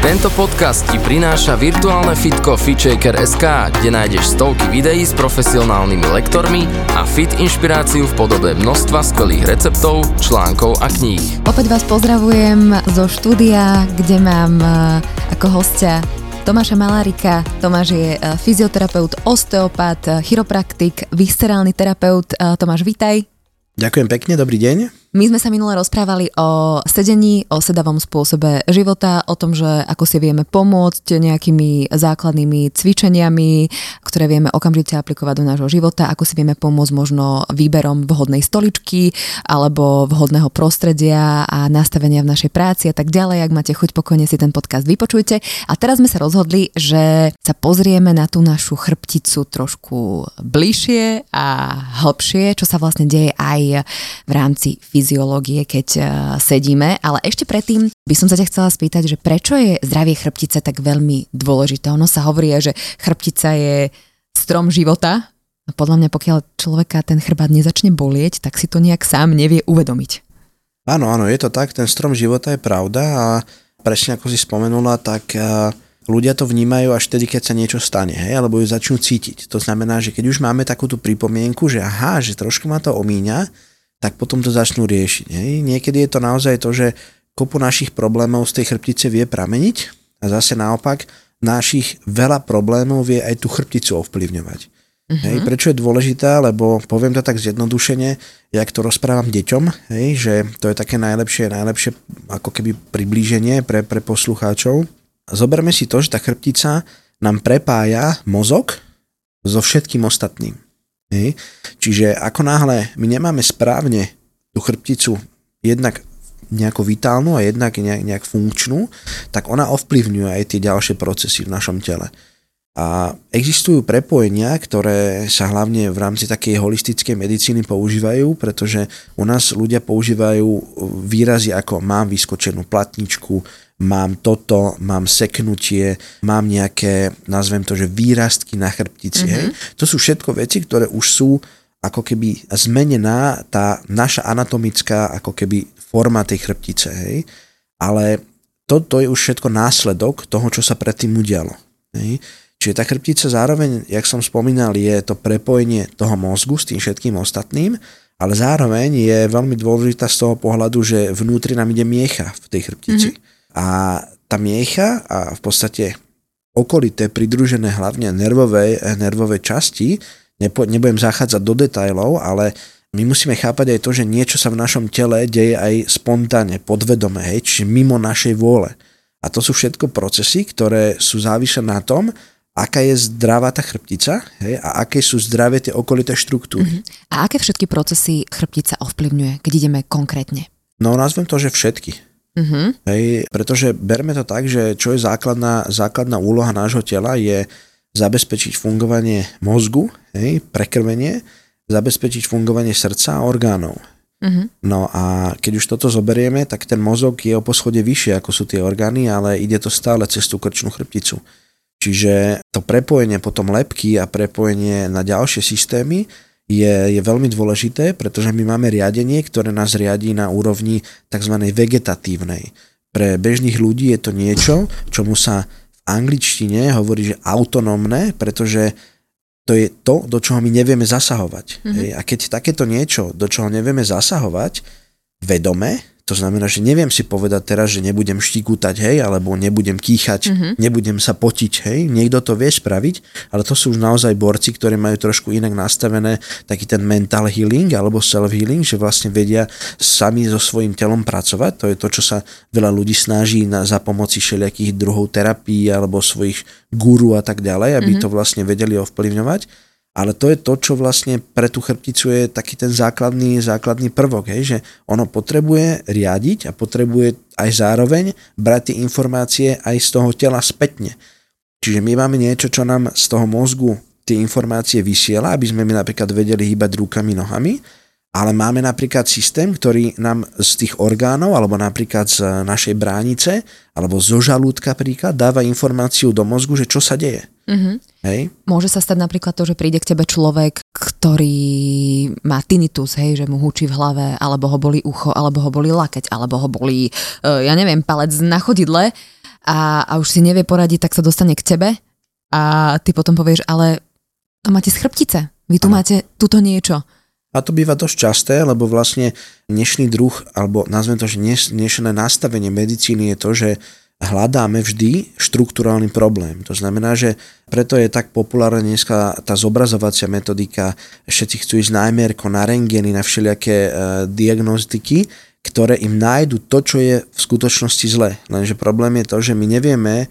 Tento podcast ti prináša virtuálne fitko FitShaker.sk, kde nájdeš stovky videí s profesionálnymi lektormi a fit inšpiráciu v podobe množstva skvelých receptov, článkov a kníh. Opäť vás pozdravujem zo štúdia, kde mám e, ako hostia Tomáša Malárika. Tomáš je e, fyzioterapeut, osteopat, e, chiropraktik, viscerálny terapeut. Tomáš, vítaj. Ďakujem pekne, dobrý deň. My sme sa minule rozprávali o sedení, o sedavom spôsobe života, o tom, že ako si vieme pomôcť nejakými základnými cvičeniami, ktoré vieme okamžite aplikovať do nášho života, ako si vieme pomôcť možno výberom vhodnej stoličky alebo vhodného prostredia a nastavenia v našej práci a tak ďalej. Ak máte chuť, pokojne si ten podcast vypočujte. A teraz sme sa rozhodli, že sa pozrieme na tú našu chrbticu trošku bližšie a hlbšie, čo sa vlastne deje aj v rámci fyziológie, keď uh, sedíme, ale ešte predtým by som sa ťa chcela spýtať, že prečo je zdravie chrbtice tak veľmi dôležité? Ono sa hovorí, že chrbtica je strom života, a podľa mňa, pokiaľ človeka ten chrbát nezačne bolieť, tak si to nejak sám nevie uvedomiť. Áno, áno, je to tak, ten strom života je pravda a presne ako si spomenula, tak uh, ľudia to vnímajú až vtedy, keď sa niečo stane, hej, alebo ju začnú cítiť. To znamená, že keď už máme takúto pripomienku, že aha, že trošku ma to omíňa, tak potom to začnú riešiť. Hej. Niekedy je to naozaj to, že kopu našich problémov z tej chrbtice vie prameniť a zase naopak našich veľa problémov vie aj tú chrbticu ovplyvňovať. Uh-huh. Hej, prečo je dôležitá, lebo poviem to tak zjednodušene, jak to rozprávam deťom, hej, že to je také najlepšie, najlepšie ako keby priblíženie pre, pre poslucháčov. Zoberme si to, že tá chrbtica nám prepája mozog so všetkým ostatným. Hej. Čiže ako náhle my nemáme správne tú chrbticu jednak nejako vitálnu a jednak nejak, nejak funkčnú, tak ona ovplyvňuje aj tie ďalšie procesy v našom tele. A existujú prepojenia, ktoré sa hlavne v rámci takej holistickej medicíny používajú, pretože u nás ľudia používajú výrazy ako mám vyskočenú platničku, mám toto, mám seknutie, mám nejaké, nazvem to, že výrastky na chrbtici. Mm-hmm. Hej. To sú všetko veci, ktoré už sú ako keby zmenená tá naša anatomická ako keby forma tej chrbtice. Hej. Ale toto je už všetko následok toho, čo sa predtým udialo. Hej. Čiže tá chrbtica zároveň, jak som spomínal, je to prepojenie toho mozgu s tým všetkým ostatným, ale zároveň je veľmi dôležitá z toho pohľadu, že vnútri nám ide miecha v tej chrbtici. Mm-hmm. A tá miecha a v podstate okolité pridružené hlavne nervové, nervové časti, nepo, nebudem zachádzať do detajlov, ale my musíme chápať aj to, že niečo sa v našom tele deje aj spontánne, podvedome, hej, čiže mimo našej vôle. A to sú všetko procesy, ktoré sú závislé na tom, aká je zdravá tá chrbtica hej, a aké sú zdravé tie okolité štruktúry. Uh-huh. A aké všetky procesy chrbtica ovplyvňuje, keď ideme konkrétne? No nazvem to, že všetky. Uh-huh. Hej, pretože berme to tak, že čo je základná, základná úloha nášho tela je zabezpečiť fungovanie mozgu, hej, prekrvenie, zabezpečiť fungovanie srdca a orgánov. Uh-huh. No a keď už toto zoberieme, tak ten mozog je o poschode vyššie ako sú tie orgány, ale ide to stále cez tú krčnú chrbticu. Čiže to prepojenie potom lepky a prepojenie na ďalšie systémy je, je veľmi dôležité, pretože my máme riadenie, ktoré nás riadí na úrovni tzv. vegetatívnej. Pre bežných ľudí je to niečo, čomu sa v angličtine hovorí, že autonómne, pretože to je to, do čoho my nevieme zasahovať. Mm-hmm. A keď takéto niečo, do čoho nevieme zasahovať, vedome, to znamená, že neviem si povedať teraz, že nebudem štikútať, hej, alebo nebudem kýchať, mm-hmm. nebudem sa potiť, hej. Niekto to vie spraviť, ale to sú už naozaj borci, ktorí majú trošku inak nastavené taký ten mental healing alebo self-healing, že vlastne vedia sami so svojím telom pracovať. To je to, čo sa veľa ľudí snaží na, za pomoci všelijakých druhov terapii alebo svojich guru a tak ďalej, aby mm-hmm. to vlastne vedeli ovplyvňovať ale to je to, čo vlastne pre tú chrbticu je taký ten základný, základný prvok, hej, že ono potrebuje riadiť a potrebuje aj zároveň brať tie informácie aj z toho tela spätne. Čiže my máme niečo, čo nám z toho mozgu tie informácie vysiela, aby sme my napríklad vedeli hýbať rukami, nohami ale máme napríklad systém, ktorý nám z tých orgánov, alebo napríklad z našej bránice, alebo zo žalúdka príklad, dáva informáciu do mozgu, že čo sa deje. Mm-hmm. Hej? Môže sa stať napríklad to, že príde k tebe človek, ktorý má tinnitus, hej, že mu hučí v hlave, alebo ho boli ucho, alebo ho boli lakeť, alebo ho boli, uh, ja neviem, palec na chodidle a, a už si nevie poradiť, tak sa dostane k tebe a ty potom povieš, ale to máte z chrbtice, vy tu ano. máte tuto niečo a to býva dosť časté, lebo vlastne dnešný druh, alebo nazvem to, že dnešné nastavenie medicíny je to, že hľadáme vždy štruktúrálny problém. To znamená, že preto je tak populárna dneska tá zobrazovacia metodika, všetci chcú ísť na na rengeny, na všelijaké uh, diagnostiky, ktoré im nájdu to, čo je v skutočnosti zle. Lenže problém je to, že my nevieme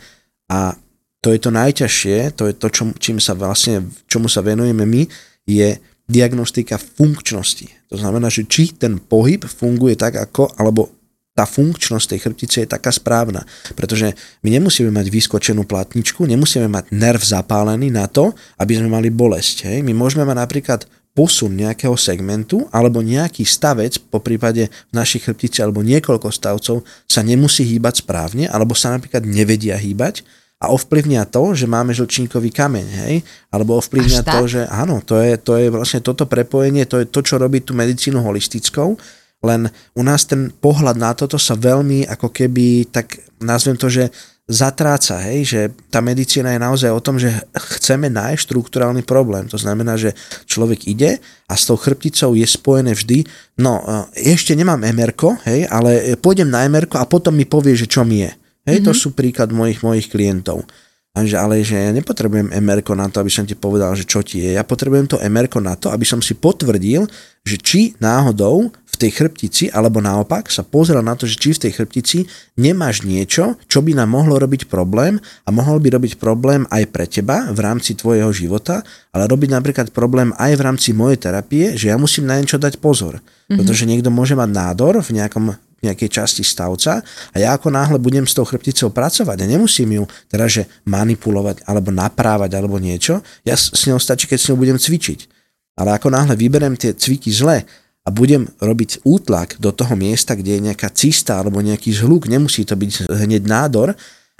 a to je to najťažšie, to je to, čo, čím sa vlastne, čomu sa venujeme my, je diagnostika funkčnosti. To znamená, že či ten pohyb funguje tak ako, alebo tá funkčnosť tej chrbtice je taká správna. Pretože my nemusíme mať vyskočenú platničku, nemusíme mať nerv zapálený na to, aby sme mali bolesť. Hej. My môžeme mať napríklad posun nejakého segmentu alebo nejaký stavec, po prípade v našich chrbtici alebo niekoľko stavcov sa nemusí hýbať správne alebo sa napríklad nevedia hýbať a ovplyvnia to, že máme žlčníkový kameň, hej? Alebo ovplyvnia to, že áno, to je, to je vlastne toto prepojenie, to je to, čo robí tú medicínu holistickou, len u nás ten pohľad na toto sa veľmi ako keby, tak nazvem to, že zatráca, hej, že tá medicína je naozaj o tom, že chceme nájsť štruktúrálny problém. To znamená, že človek ide a s tou chrbticou je spojené vždy, no e, ešte nemám mr hej, ale pôjdem na mr a potom mi povie, že čo mi je. Hej, mm-hmm. to sú príklad mojich, mojich klientov. Že, ale že ja nepotrebujem mr na to, aby som ti povedal, že čo ti je. Ja potrebujem to mr na to, aby som si potvrdil, že či náhodou tej chrbtici, alebo naopak sa pozrel na to, že či v tej chrbtici nemáš niečo, čo by nám mohlo robiť problém a mohol by robiť problém aj pre teba v rámci tvojho života, ale robiť napríklad problém aj v rámci mojej terapie, že ja musím na niečo dať pozor. Mm-hmm. Pretože niekto môže mať nádor v nejakom nejakej časti stavca a ja ako náhle budem s tou chrbticou pracovať a nemusím ju teda, že manipulovať alebo naprávať alebo niečo, ja s ňou stačí, keď s ňou budem cvičiť. Ale ako náhle vyberem tie cviky zle a budem robiť útlak do toho miesta, kde je nejaká cista alebo nejaký zhluk, nemusí to byť hneď nádor,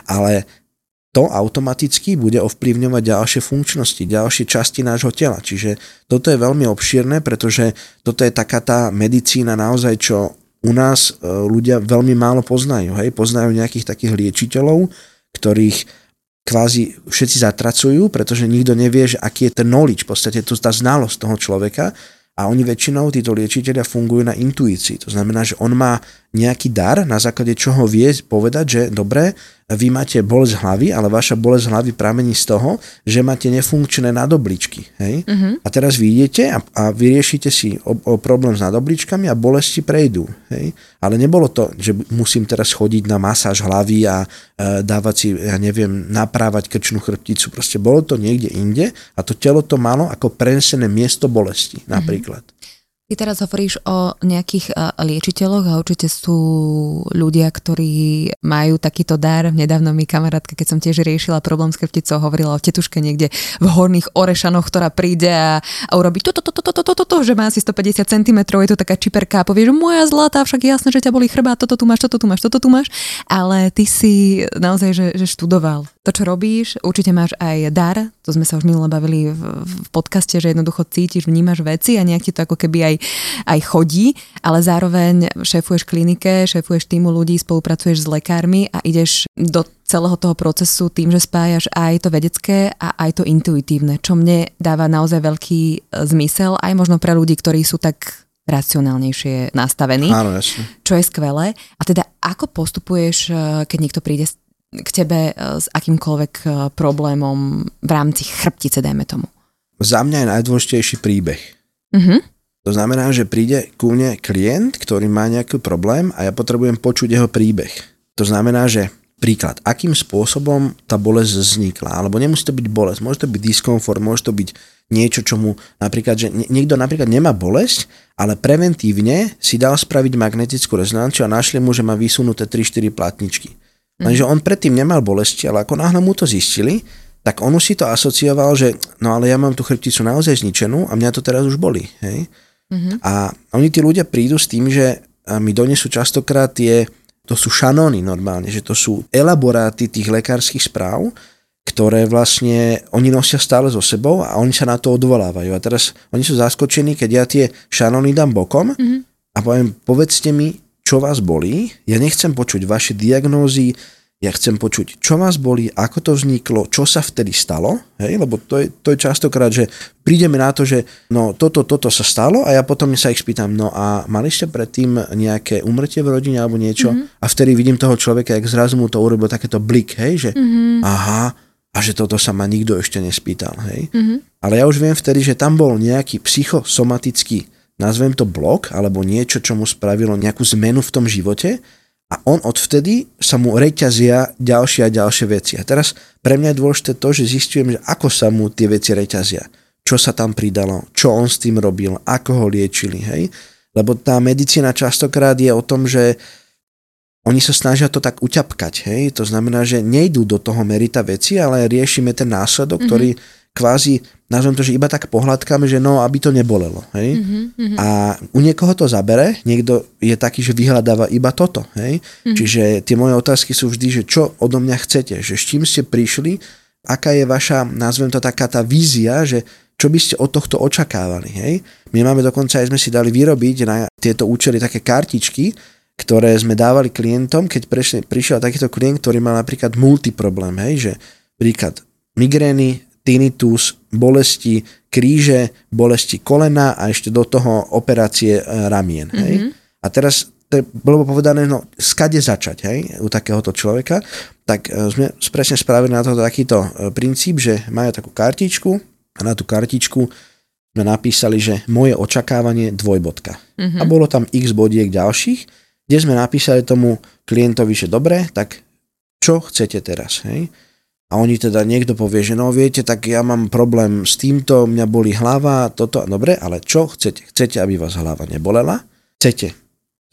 ale to automaticky bude ovplyvňovať ďalšie funkčnosti, ďalšie časti nášho tela. Čiže toto je veľmi obšírne, pretože toto je taká tá medicína naozaj, čo u nás e, ľudia veľmi málo poznajú. Hej? Poznajú nejakých takých liečiteľov, ktorých kvázi všetci zatracujú, pretože nikto nevie, že aký je ten knowledge, v podstate to tá znalosť toho človeka a oni väčšinou, títo liečiteľia fungujú na intuícii. To znamená, že on má nejaký dar, na základe čoho vie povedať, že dobre, vy máte bolesť hlavy, ale vaša bolesť hlavy pramení z toho, že máte nefunkčné nadobličky. Hej? Uh-huh. A teraz vy idete a, a vyriešite si o, o problém s nadobličkami a bolesti prejdú. Hej? Ale nebolo to, že musím teraz chodiť na masáž hlavy a e, dávať si, ja neviem, naprávať krčnú chrbticu. Proste bolo to niekde inde a to telo to malo ako prenesené miesto bolesti napríklad. Uh-huh. Ty teraz hovoríš o nejakých liečiteľoch a určite sú ľudia, ktorí majú takýto dar. Nedávno mi kamarátka, keď som tiež riešila problém s krpticou, hovorila o tetuške niekde v horných Orešanoch, ktorá príde a, a urobí toto, toto, toto, toto, toto, že má asi 150 cm, je to taká čiperka a povie, že moja zlatá, však jasné, že ťa boli chrbát, toto tu máš, toto tu máš, toto tu máš. Ale ty si naozaj, že, že študoval to, čo robíš, určite máš aj dar, to sme sa už minule bavili v, v podcaste, že jednoducho cítiš, vnímaš veci a nejak ti to ako keby aj aj chodí, ale zároveň šéfuješ klinike, šéfuješ týmu ľudí, spolupracuješ s lekármi a ideš do celého toho procesu tým, že spájaš aj to vedecké a aj to intuitívne, čo mne dáva naozaj veľký e, zmysel, aj možno pre ľudí, ktorí sú tak racionálnejšie nastavení, Áno, jasne. čo je skvelé. A teda ako postupuješ, e, keď niekto príde k tebe e, s akýmkoľvek problémom v rámci chrbtice, dajme tomu? Za mňa je najdôležitejší príbeh. Uh-huh. To znamená, že príde ku mne klient, ktorý má nejaký problém a ja potrebujem počuť jeho príbeh. To znamená, že príklad, akým spôsobom tá bolesť vznikla, alebo nemusí to byť bolesť, môže to byť diskomfort, môže to byť niečo, čo mu napríklad, že niekto napríklad nemá bolesť, ale preventívne si dal spraviť magnetickú rezonanciu a našli mu, že má vysunuté 3-4 platničky. Lenže on predtým nemal bolesti, ale ako náhle mu to zistili, tak on už si to asocioval, že no ale ja mám tú chrbticu naozaj zničenú a mňa to teraz už boli. Hej? Mm-hmm. A oni tí ľudia prídu s tým, že mi donesú častokrát tie, to sú šanóny normálne, že to sú elaboráty tých lekárskych správ, ktoré vlastne oni nosia stále so sebou a oni sa na to odvolávajú. A teraz oni sú zaskočení, keď ja tie šanóny dám bokom mm-hmm. a poviem, povedzte mi, čo vás bolí. Ja nechcem počuť vaše diagnózy, ja chcem počuť, čo vás boli, ako to vzniklo, čo sa vtedy stalo, hej? lebo to je, to je častokrát, že prídeme na to, že no toto, toto sa stalo a ja potom sa ich spýtam, no a mali ste predtým nejaké umrtie v rodine alebo niečo mm-hmm. a vtedy vidím toho človeka, jak zrazu mu to urobil takéto blik, hej, že mm-hmm. aha, a že toto sa ma nikto ešte nespýtal, hej. Mm-hmm. Ale ja už viem vtedy, že tam bol nejaký psychosomatický, nazvem to blok, alebo niečo, čo mu spravilo nejakú zmenu v tom živote a on odvtedy sa mu reťazia ďalšie a ďalšie veci. A teraz pre mňa je dôležité to, že zistujem, že ako sa mu tie veci reťazia. Čo sa tam pridalo, čo on s tým robil, ako ho liečili, hej. Lebo tá medicína častokrát je o tom, že oni sa snažia to tak uťapkať, hej. To znamená, že nejdú do toho merita veci, ale riešime ten následok, mm-hmm. ktorý kvázi, nazvem to, že iba tak pohľadkáme, že no, aby to nebolelo. Hej? Mm-hmm. A u niekoho to zabere, niekto je taký, že vyhľadáva iba toto. Hej? Mm-hmm. Čiže tie moje otázky sú vždy, že čo odo mňa chcete, že s čím ste prišli, aká je vaša, nazvem to taká tá vízia, že čo by ste od tohto očakávali. Hej? My máme dokonca, aj sme si dali vyrobiť na tieto účely také kartičky, ktoré sme dávali klientom, keď prešli, prišiel takýto klient, ktorý mal napríklad multiproblém, hej, že príklad migrény, tinnitus, bolesti kríže, bolesti kolena a ešte do toho operácie e, ramien. Hej? Mm-hmm. A teraz to bolo povedané, no skade začať hej, u takéhoto človeka, tak e, sme presne spravili na to takýto e, princíp, že majú takú kartičku a na tú kartičku sme napísali, že moje očakávanie dvojbodka. Mm-hmm. A bolo tam x bodiek ďalších, kde sme napísali tomu klientovi, že dobre, tak čo chcete teraz? Hej? A oni teda niekto povie, že no viete, tak ja mám problém s týmto, mňa boli hlava, toto, dobre, ale čo chcete? Chcete, aby vás hlava nebolela? Chcete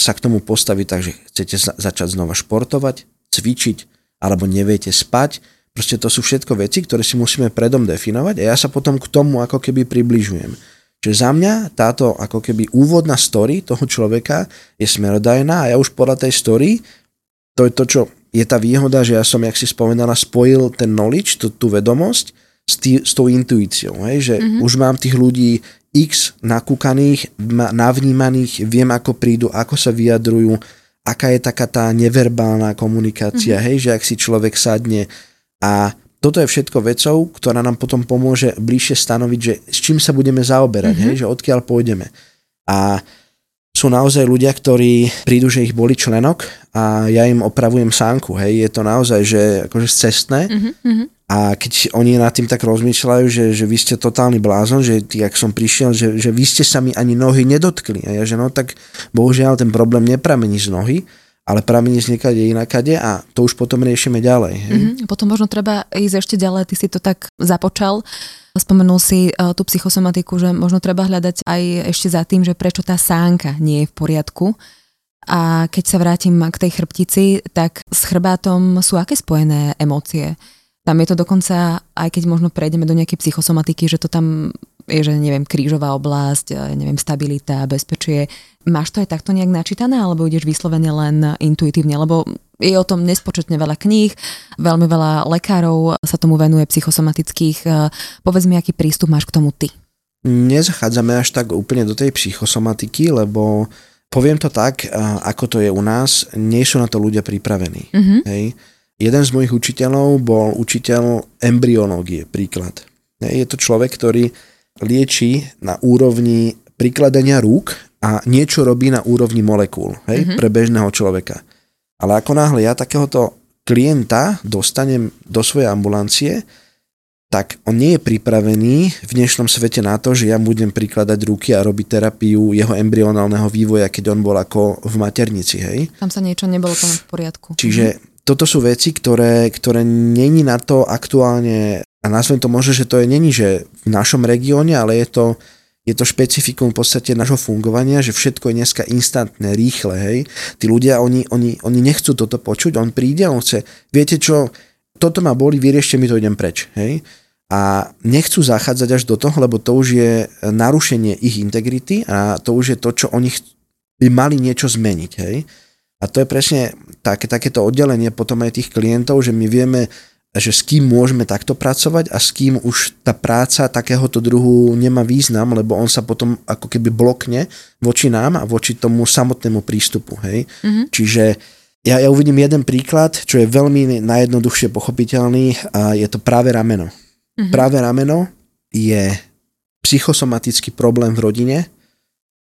sa k tomu postaviť tak, že chcete začať znova športovať, cvičiť, alebo neviete spať? Proste to sú všetko veci, ktoré si musíme predom definovať a ja sa potom k tomu ako keby približujem. Čiže za mňa táto ako keby úvodná story toho človeka je smerodajná a ja už podľa tej story, to je to, čo je tá výhoda, že ja som, jak si spomenala, spojil ten knowledge, tú, tú vedomosť s, tý, s tou intuíciou. Hej? Že mm-hmm. už mám tých ľudí x nakúkaných, navnímaných, viem ako prídu, ako sa vyjadrujú, aká je taká tá neverbálna komunikácia, mm-hmm. hej, že ak si človek sadne a toto je všetko vecou, ktorá nám potom pomôže bližšie stanoviť, že s čím sa budeme zaoberať, mm-hmm. hej, že odkiaľ pôjdeme. A sú naozaj ľudia, ktorí prídu, že ich boli členok a ja im opravujem sánku, hej, je to naozaj, že akože cestné uh-huh, a keď oni nad tým tak rozmýšľajú, že, že vy ste totálny blázon, že ty, ak som prišiel, že, že vy ste sa mi ani nohy nedotkli a ja, že no tak bohužiaľ ten problém nepramení z nohy, ale pramení z niekade inakade a to už potom riešime ďalej. Hej. Uh-huh. Potom možno treba ísť ešte ďalej, ty si to tak započal Spomenul si uh, tú psychosomatiku, že možno treba hľadať aj ešte za tým, že prečo tá sánka nie je v poriadku. A keď sa vrátim k tej chrbtici, tak s chrbátom sú aké spojené emócie? Tam je to dokonca, aj keď možno prejdeme do nejakej psychosomatiky, že to tam je, že neviem, krížová oblasť, neviem, stabilita, bezpečie. Máš to aj takto nejak načítané, alebo ideš vyslovene len intuitívne? Lebo je o tom nespočetne veľa kníh, veľmi veľa lekárov sa tomu venuje psychosomatických. E, povedz mi, aký prístup máš k tomu ty? Nezachádzame až tak úplne do tej psychosomatiky, lebo poviem to tak, e, ako to je u nás, nie sú na to ľudia pripravení. Mm-hmm. Hej. Jeden z mojich učiteľov bol učiteľ embryológie, príklad. Je to človek, ktorý lieči na úrovni prikladania rúk a niečo robí na úrovni molekúl hej, mm-hmm. pre bežného človeka. Ale ako náhle ja takéhoto klienta dostanem do svojej ambulancie, tak on nie je pripravený v dnešnom svete na to, že ja budem prikladať ruky a robiť terapiu jeho embryonálneho vývoja, keď on bol ako v maternici, hej? Tam sa niečo nebolo tam v poriadku. Čiže toto sú veci, ktoré, ktoré není na to aktuálne, a nazvem to možno, že to je není, že v našom regióne, ale je to je to špecifikum v podstate nášho fungovania, že všetko je dneska instantné, rýchle, hej. Tí ľudia, oni, oni, oni nechcú toto počuť, on príde, on chce, viete čo, toto ma boli, vyriešte mi to, idem preč, hej. a nechcú zachádzať až do toho, lebo to už je narušenie ich integrity a to už je to, čo oni by mali niečo zmeniť. Hej? A to je presne také, takéto oddelenie potom aj tých klientov, že my vieme, že s kým môžeme takto pracovať a s kým už tá práca takéhoto druhu nemá význam, lebo on sa potom ako keby blokne voči nám a voči tomu samotnému prístupu. Hej? Mm-hmm. Čiže ja, ja uvidím jeden príklad, čo je veľmi najjednoduchšie pochopiteľný a je to práve rameno. Mm-hmm. Práve rameno je psychosomatický problém v rodine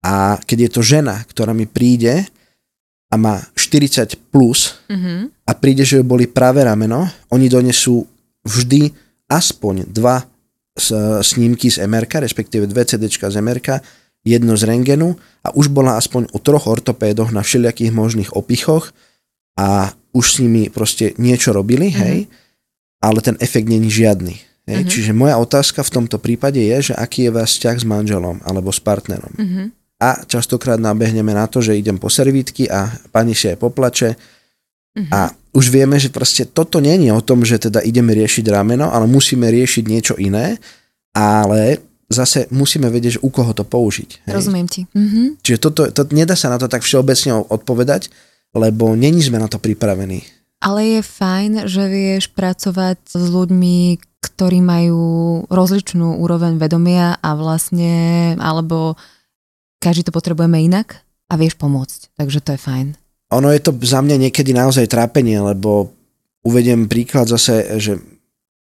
a keď je to žena, ktorá mi príde a má 40 plus mm-hmm. a príde, že boli práve rameno, oni donesú vždy aspoň dva snímky z MRK, respektíve dve CD z MRK, jedno z rengenu a už bola aspoň u troch ortopédoch na všelijakých možných opichoch a už s nimi proste niečo robili, mm-hmm. hej, ale ten efekt není žiadny. Hej? Mm-hmm. Čiže moja otázka v tomto prípade je, že aký je váš vzťah s manželom alebo s partnerom. Mm-hmm. A častokrát nabehneme na to, že idem po servítky a pani si aj poplače mm-hmm. a už vieme, že proste toto není o tom, že teda ideme riešiť rameno, ale musíme riešiť niečo iné, ale zase musíme vedieť, že u koho to použiť. Hej? Rozumiem ti. Mm-hmm. Čiže toto, to, nedá sa na to tak všeobecne odpovedať, lebo není sme na to pripravení. Ale je fajn, že vieš pracovať s ľuďmi, ktorí majú rozličnú úroveň vedomia a vlastne, alebo každý to potrebujeme inak a vieš pomôcť. Takže to je fajn. Ono je to za mňa niekedy naozaj trápenie, lebo uvediem príklad zase, že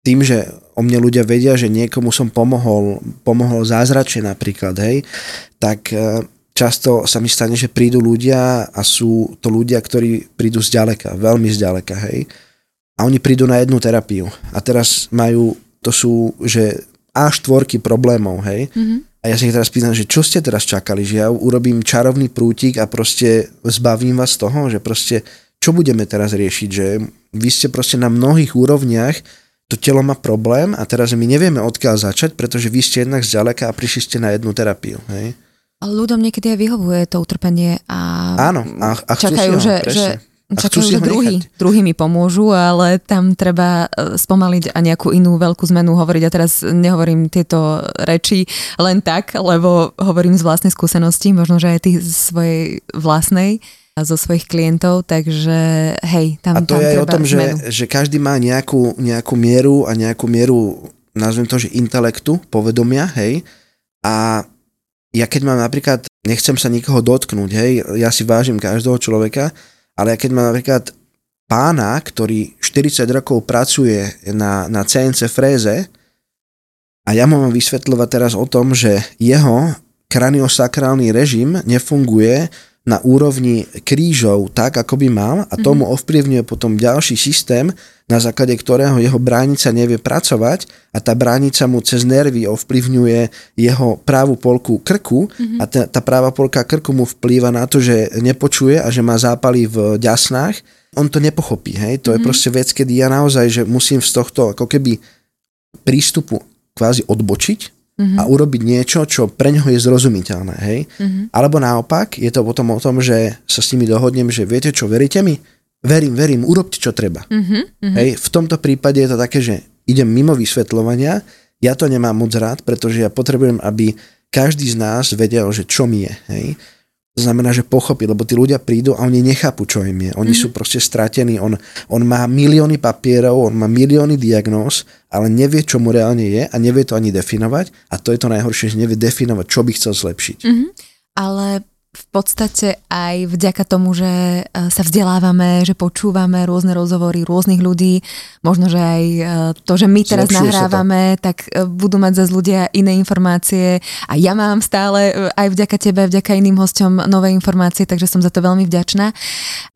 tým, že o mne ľudia vedia, že niekomu som pomohol, pomohol zázračne napríklad, hej, tak e, často sa mi stane, že prídu ľudia a sú to ľudia, ktorí prídu zďaleka, veľmi zďaleka, hej a oni prídu na jednu terapiu a teraz majú, to sú, že až štvorky problémov, hej. Mm-hmm. A ja si ich teraz pýtam, že čo ste teraz čakali, že ja urobím čarovný prútik a proste zbavím vás toho, že proste čo budeme teraz riešiť, že vy ste proste na mnohých úrovniach, to telo má problém a teraz my nevieme odkiaľ začať, pretože vy ste jednak zďaleka a prišli ste na jednu terapiu, hej. Ale ľuďom niekedy aj vyhovuje to utrpenie a, Áno, a, a čakajú, že, že Čakajú, že druhý, druhý mi pomôžu, ale tam treba e, spomaliť a nejakú inú veľkú zmenu hovoriť. A teraz nehovorím tieto reči len tak, lebo hovorím z vlastnej skúsenosti, možno, že aj ty z svojej vlastnej a zo svojich klientov, takže hej, tam, a to tam je aj o tom, že, že každý má nejakú, nejakú mieru a nejakú mieru, nazvem to, že intelektu, povedomia, hej, a ja keď mám napríklad, nechcem sa nikoho dotknúť, hej, ja si vážim každého človeka, ale keď mám napríklad pána, ktorý 40 rokov pracuje na, na CNC fréze a ja mu mám vysvetľovať teraz o tom, že jeho kraniosakrálny režim nefunguje na úrovni krížov tak, ako by mal a tomu mhm. ovplyvňuje potom ďalší systém, na základe ktorého jeho bránica nevie pracovať a tá bránica mu cez nervy ovplyvňuje jeho právu polku krku mm-hmm. a tá, tá práva polka krku mu vplýva na to, že nepočuje a že má zápaly v ďasnách. On to nepochopí, hej? To mm-hmm. je mhm. proste vec, kedy ja naozaj, že musím z tohto ako keby prístupu kvázi odbočiť mm-hmm. a urobiť niečo, čo pre neho je zrozumiteľné. Hej? Mm-hmm. Alebo naopak, je to potom o tom, že sa s nimi dohodnem, že viete čo, veríte mi? Verím, verím, urobte čo treba. Mm-hmm. Hej? V tomto prípade je to také, že idem mimo vysvetľovania, ja to nemám moc rád, pretože ja potrebujem, aby každý z nás vedel, že čo mi je. Hej? To znamená, že pochopí, lebo tí ľudia prídu a oni nechápu, čo im je. Oni mm-hmm. sú proste stratení. On, on má milióny papierov, on má milióny diagnóz, ale nevie, čo mu reálne je a nevie to ani definovať. A to je to najhoršie, že nevie definovať, čo by chcel zlepšiť. Mm-hmm. Ale v podstate aj vďaka tomu, že e, sa vzdelávame, že počúvame rôzne rozhovory rôznych ľudí, možno, že aj e, to, že my teraz Zlepšuje nahrávame, tak e, budú mať zase ľudia iné informácie a ja mám stále aj vďaka tebe, vďaka iným hosťom nové informácie, takže som za to veľmi vďačná.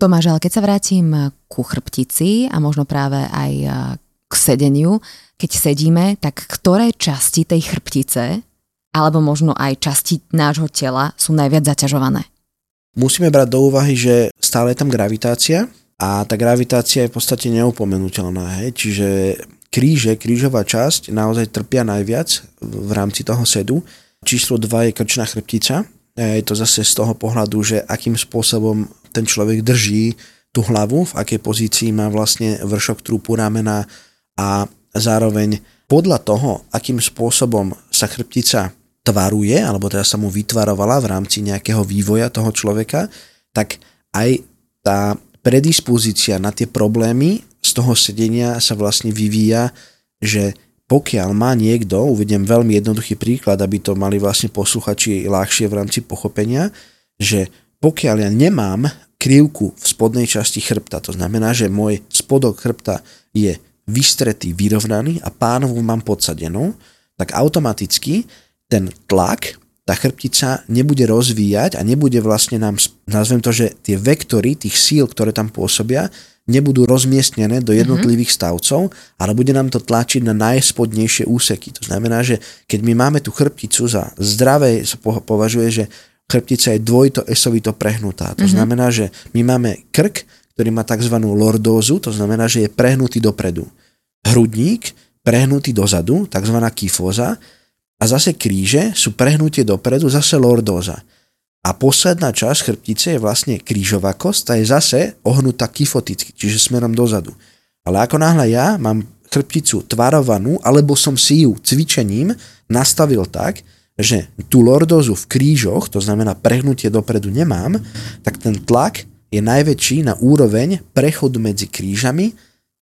Tomáš, ale keď sa vrátim ku chrbtici a možno práve aj k sedeniu, keď sedíme, tak ktoré časti tej chrbtice alebo možno aj časti nášho tela sú najviac zaťažované? Musíme brať do úvahy, že stále je tam gravitácia a tá gravitácia je v podstate neupomenutelná. Hej? Čiže kríže, krížová časť naozaj trpia najviac v rámci toho sedu. Číslo 2 je krčná chrbtica. Je to zase z toho pohľadu, že akým spôsobom ten človek drží tú hlavu, v akej pozícii má vlastne vršok trúpu ramena a zároveň podľa toho, akým spôsobom sa chrbtica tvaruje, alebo teda sa mu vytvarovala v rámci nejakého vývoja toho človeka, tak aj tá predispozícia na tie problémy z toho sedenia sa vlastne vyvíja, že pokiaľ má niekto, uvediem veľmi jednoduchý príklad, aby to mali vlastne posluchači ľahšie v rámci pochopenia, že pokiaľ ja nemám krivku v spodnej časti chrbta, to znamená, že môj spodok chrbta je vystretý, vyrovnaný a pánovu mám podsadenú, tak automaticky ten tlak, tá chrbtica nebude rozvíjať a nebude vlastne nám, nazvem to, že tie vektory tých síl, ktoré tam pôsobia, nebudú rozmiestnené do jednotlivých mm-hmm. stavcov, ale bude nám to tlačiť na najspodnejšie úseky. To znamená, že keď my máme tú chrbticu za zdravé, sa považuje, že chrbtica je dvojito esovito prehnutá. To mm-hmm. znamená, že my máme krk, ktorý má tzv. lordózu, to znamená, že je prehnutý dopredu. Hrudník prehnutý dozadu, tzv. kyfóza, a zase kríže sú prehnutie dopredu, zase lordóza. A posledná časť chrbtice je vlastne krížová kost, tá je zase ohnutá kyfoticky, čiže smerom dozadu. Ale ako náhle ja mám chrbticu tvarovanú, alebo som si ju cvičením nastavil tak, že tú lordózu v krížoch, to znamená prehnutie dopredu nemám, tak ten tlak je najväčší na úroveň prechodu medzi krížami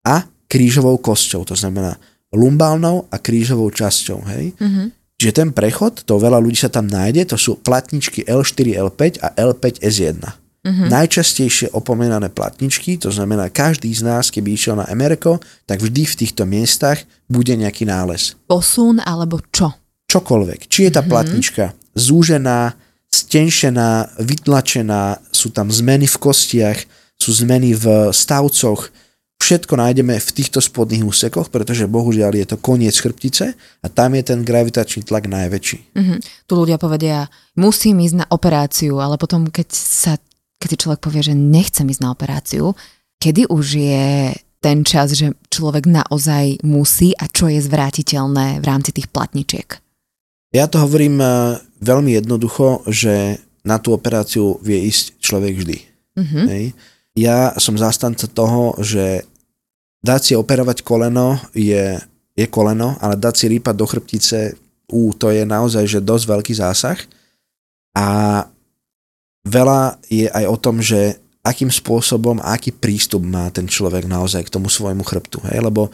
a krížovou kosťou, to znamená lumbálnou a krížovou časťou. Hej? Mm-hmm. Čiže ten prechod, to veľa ľudí sa tam nájde, to sú platničky L4, L5 a L5 S1. Mm-hmm. Najčastejšie opomenané platničky, to znamená každý z nás, keby išiel na Ameriko, tak vždy v týchto miestach bude nejaký nález. Posun alebo čo? Čokoľvek. Či je tá mm-hmm. platnička zúžená, stenšená, vytlačená, sú tam zmeny v kostiach, sú zmeny v stavcoch, Všetko nájdeme v týchto spodných úsekoch, pretože bohužiaľ je to koniec chrbtice a tam je ten gravitačný tlak najväčší. Mm-hmm. Tu ľudia povedia, musím ísť na operáciu, ale potom keď sa keď si človek povie, že nechcem ísť na operáciu, kedy už je ten čas, že človek naozaj musí a čo je zvratiteľné v rámci tých platničiek? Ja to hovorím eh, veľmi jednoducho, že na tú operáciu vie ísť človek vždy. Mm-hmm. Hej? ja som zastanca toho, že dať si operovať koleno je, je koleno, ale dať si rýpať do chrbtice, ú, to je naozaj že dosť veľký zásah. A veľa je aj o tom, že akým spôsobom a aký prístup má ten človek naozaj k tomu svojmu chrbtu. Hej? Lebo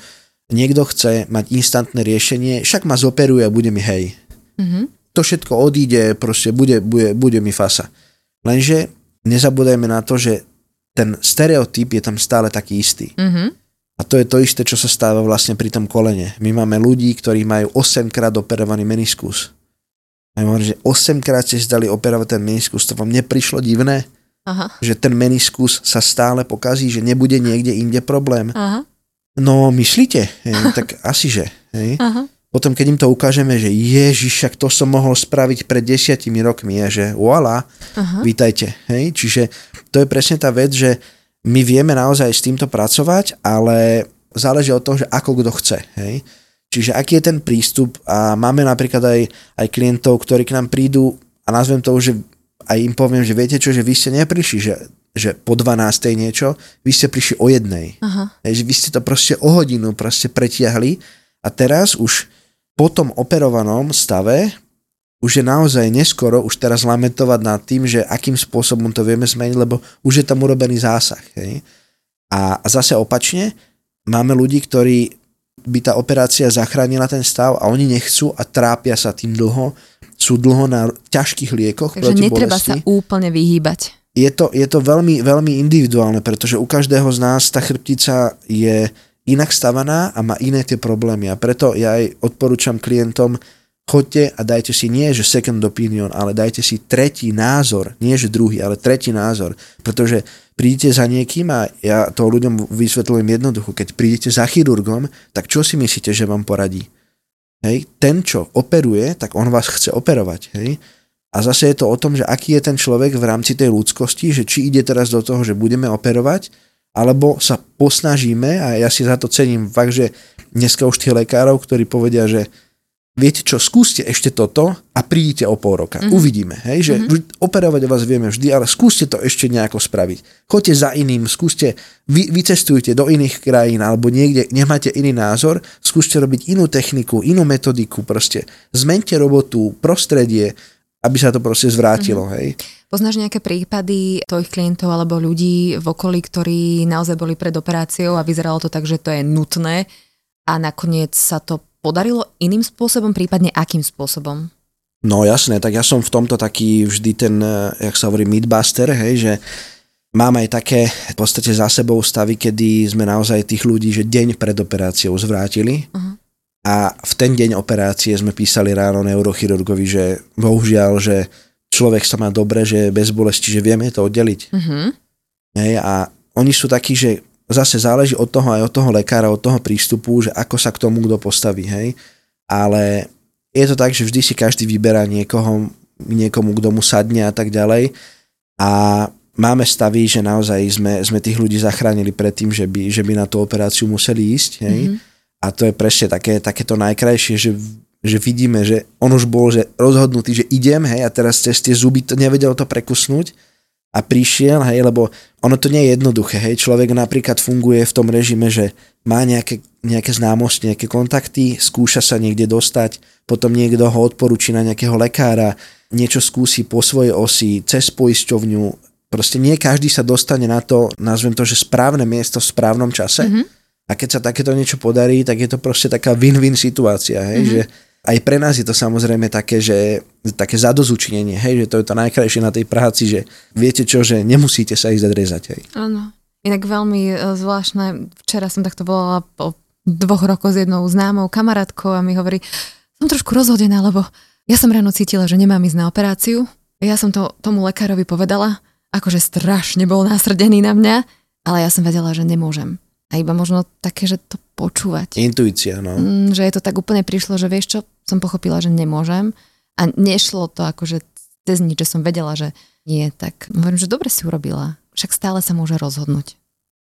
niekto chce mať instantné riešenie, však ma zoperuje a bude mi hej. Mm-hmm. To všetko odíde, proste bude, bude, bude mi fasa. Lenže nezabúdajme na to, že ten stereotyp je tam stále taký istý. Mm-hmm. A to je to isté, čo sa stáva vlastne pri tom kolene. My máme ľudí, ktorí majú 8 krát operovaný meniskus. A hovorím, že 8 krát ste zdali operovať ten meniskus, to vám neprišlo divné? Aha. Že ten meniskus sa stále pokazí, že nebude niekde inde problém. Aha. No myslíte? Hej, tak asi že. Hej? Aha. Potom, keď im to ukážeme, že ježiš, však to som mohol spraviť pred desiatimi rokmi a že uh-huh. vítajte. Hej? Čiže to je presne tá vec, že my vieme naozaj s týmto pracovať, ale záleží od toho, že ako kto chce. Hej? Čiže aký je ten prístup a máme napríklad aj, aj klientov, ktorí k nám prídu a nazvem to, že aj im poviem, že viete čo, že vy ste neprišli, že, že po 12. niečo, vy ste prišli o jednej. Uh-huh. Hej, že vy ste to proste o hodinu proste pretiahli a teraz už po tom operovanom stave už je naozaj neskoro už teraz lamentovať nad tým, že akým spôsobom to vieme zmeniť, lebo už je tam urobený zásah. Hej? A zase opačne, máme ľudí, ktorí by tá operácia zachránila ten stav a oni nechcú a trápia sa tým dlho, sú dlho na ťažkých liekoch Takže proti netreba bolesti. sa úplne vyhýbať. Je to, je to veľmi, veľmi individuálne, pretože u každého z nás tá chrbtica je inak stavaná a má iné tie problémy. A preto ja aj odporúčam klientom, choďte a dajte si nie, že second opinion, ale dajte si tretí názor, nie že druhý, ale tretí názor. Pretože prídete za niekým a ja to ľuďom vysvetľujem jednoducho, keď prídete za chirurgom, tak čo si myslíte, že vám poradí? Hej, ten, čo operuje, tak on vás chce operovať. Hej? A zase je to o tom, že aký je ten človek v rámci tej ľudskosti, že či ide teraz do toho, že budeme operovať, alebo sa posnažíme, a ja si za to cením fakt, že dneska už tých lekárov, ktorí povedia, že viete čo, skúste ešte toto a prídite o pol roka. Mm-hmm. Uvidíme, hej, že mm-hmm. operovať vás vieme vždy, ale skúste to ešte nejako spraviť. Choďte za iným, skúste, vy, vycestujte do iných krajín alebo niekde, nemáte iný názor, skúste robiť inú techniku, inú metodiku, proste zmente robotu, prostredie, aby sa to proste zvrátilo, mm-hmm. hej. Poznáš nejaké prípady tvojich klientov alebo ľudí v okolí, ktorí naozaj boli pred operáciou a vyzeralo to tak, že to je nutné a nakoniec sa to podarilo iným spôsobom, prípadne akým spôsobom? No jasné, tak ja som v tomto taký vždy ten, eh, jak sa hovorí, midbuster, hej, že mám aj také v podstate za sebou stavy, kedy sme naozaj tých ľudí, že deň pred operáciou zvrátili uh-huh. a v ten deň operácie sme písali ráno neurochirurgovi, že bohužiaľ, že človek sa má dobre, že je bez bolesti, že vieme to oddeliť. Uh-huh. Hej, a oni sú takí, že zase záleží od toho aj od toho lekára, od toho prístupu, že ako sa k tomu kto postaví, hej. Ale je to tak, že vždy si každý vyberá niekoho, niekomu, kto mu sadne a tak ďalej. A máme stavy, že naozaj sme, sme tých ľudí zachránili pred tým, že by, že by na tú operáciu museli ísť, hej. Mm-hmm. A to je presne také, takéto najkrajšie, že, že vidíme, že on už bol že rozhodnutý, že idem, hej, a teraz cez tie zuby to nevedel to prekusnúť a prišiel, hej, lebo ono to nie je jednoduché, hej, človek napríklad funguje v tom režime, že má nejaké, nejaké známosti, nejaké kontakty, skúša sa niekde dostať, potom niekto ho odporúči na nejakého lekára, niečo skúsi po svojej osi, cez poisťovňu, proste nie každý sa dostane na to, nazvem to, že správne miesto v správnom čase mm-hmm. a keď sa takéto niečo podarí, tak je to proste taká win-win situácia, hej, mm-hmm. že aj pre nás je to samozrejme také, že také zadozučinenie, hej, že to je to najkrajšie na tej práci, že viete čo, že nemusíte sa ísť rezať, hej. Áno. Inak veľmi e, zvláštne, včera som takto volala po dvoch rokoch s jednou známou kamarátkou a mi hovorí, som trošku rozhodená, lebo ja som ráno cítila, že nemám ísť na operáciu. Ja som to tomu lekárovi povedala, akože strašne bol násrdený na mňa, ale ja som vedela, že nemôžem. A iba možno také, že to počúvať. Intuícia, no. Mm, že je to tak úplne prišlo, že vieš čo, som pochopila, že nemôžem a nešlo to akože cez nič, že som vedela, že nie, tak hovorím, že dobre si urobila. Však stále sa môže rozhodnúť.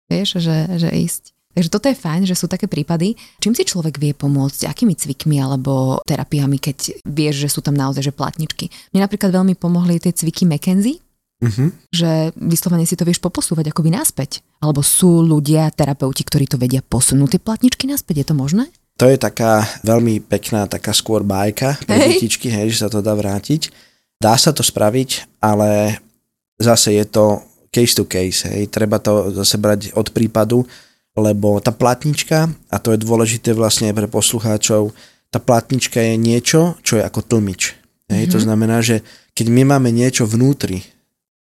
Vieš, že, že ísť. Takže toto je fajn, že sú také prípady. Čím si človek vie pomôcť? Akými cvikmi alebo terapiami, keď vieš, že sú tam naozaj že platničky? Mne napríklad veľmi pomohli tie cviky McKenzie, uh-huh. že vyslovene si to vieš poposúvať akoby naspäť. Alebo sú ľudia, terapeuti, ktorí to vedia posunúť tie platničky naspäť. Je to možné? To je taká veľmi pekná, taká skôr bajka pre hey. detičky, hej, že sa to dá vrátiť. Dá sa to spraviť, ale zase je to case to case, hej. Treba to zase brať od prípadu, lebo tá platnička, a to je dôležité vlastne pre poslucháčov, tá platnička je niečo, čo je ako tlmič. Hej. Mm-hmm. To mhm. znamená, že keď my máme niečo vnútri,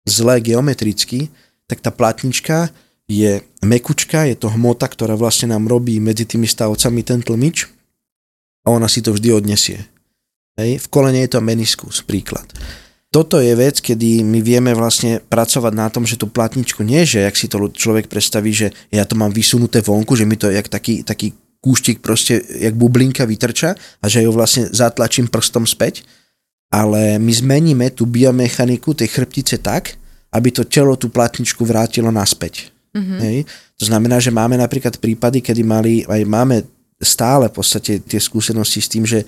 zle geometricky, tak tá platnička je mekučka, je to hmota, ktorá vlastne nám robí medzi tými stavcami ten tlmič a ona si to vždy odnesie. Hej? V kolene je to meniskus, príklad. Toto je vec, kedy my vieme vlastne pracovať na tom, že tú platničku nie, že jak si to človek predstaví, že ja to mám vysunuté vonku, že mi to jak taký, taký kúštik proste, jak bublinka vytrča a že ju vlastne zatlačím prstom späť, ale my zmeníme tú biomechaniku tej chrbtice tak, aby to telo tú platničku vrátilo naspäť. Mm-hmm. Hej? To znamená, že máme napríklad prípady, kedy mali, aj máme stále v podstate tie skúsenosti s tým, že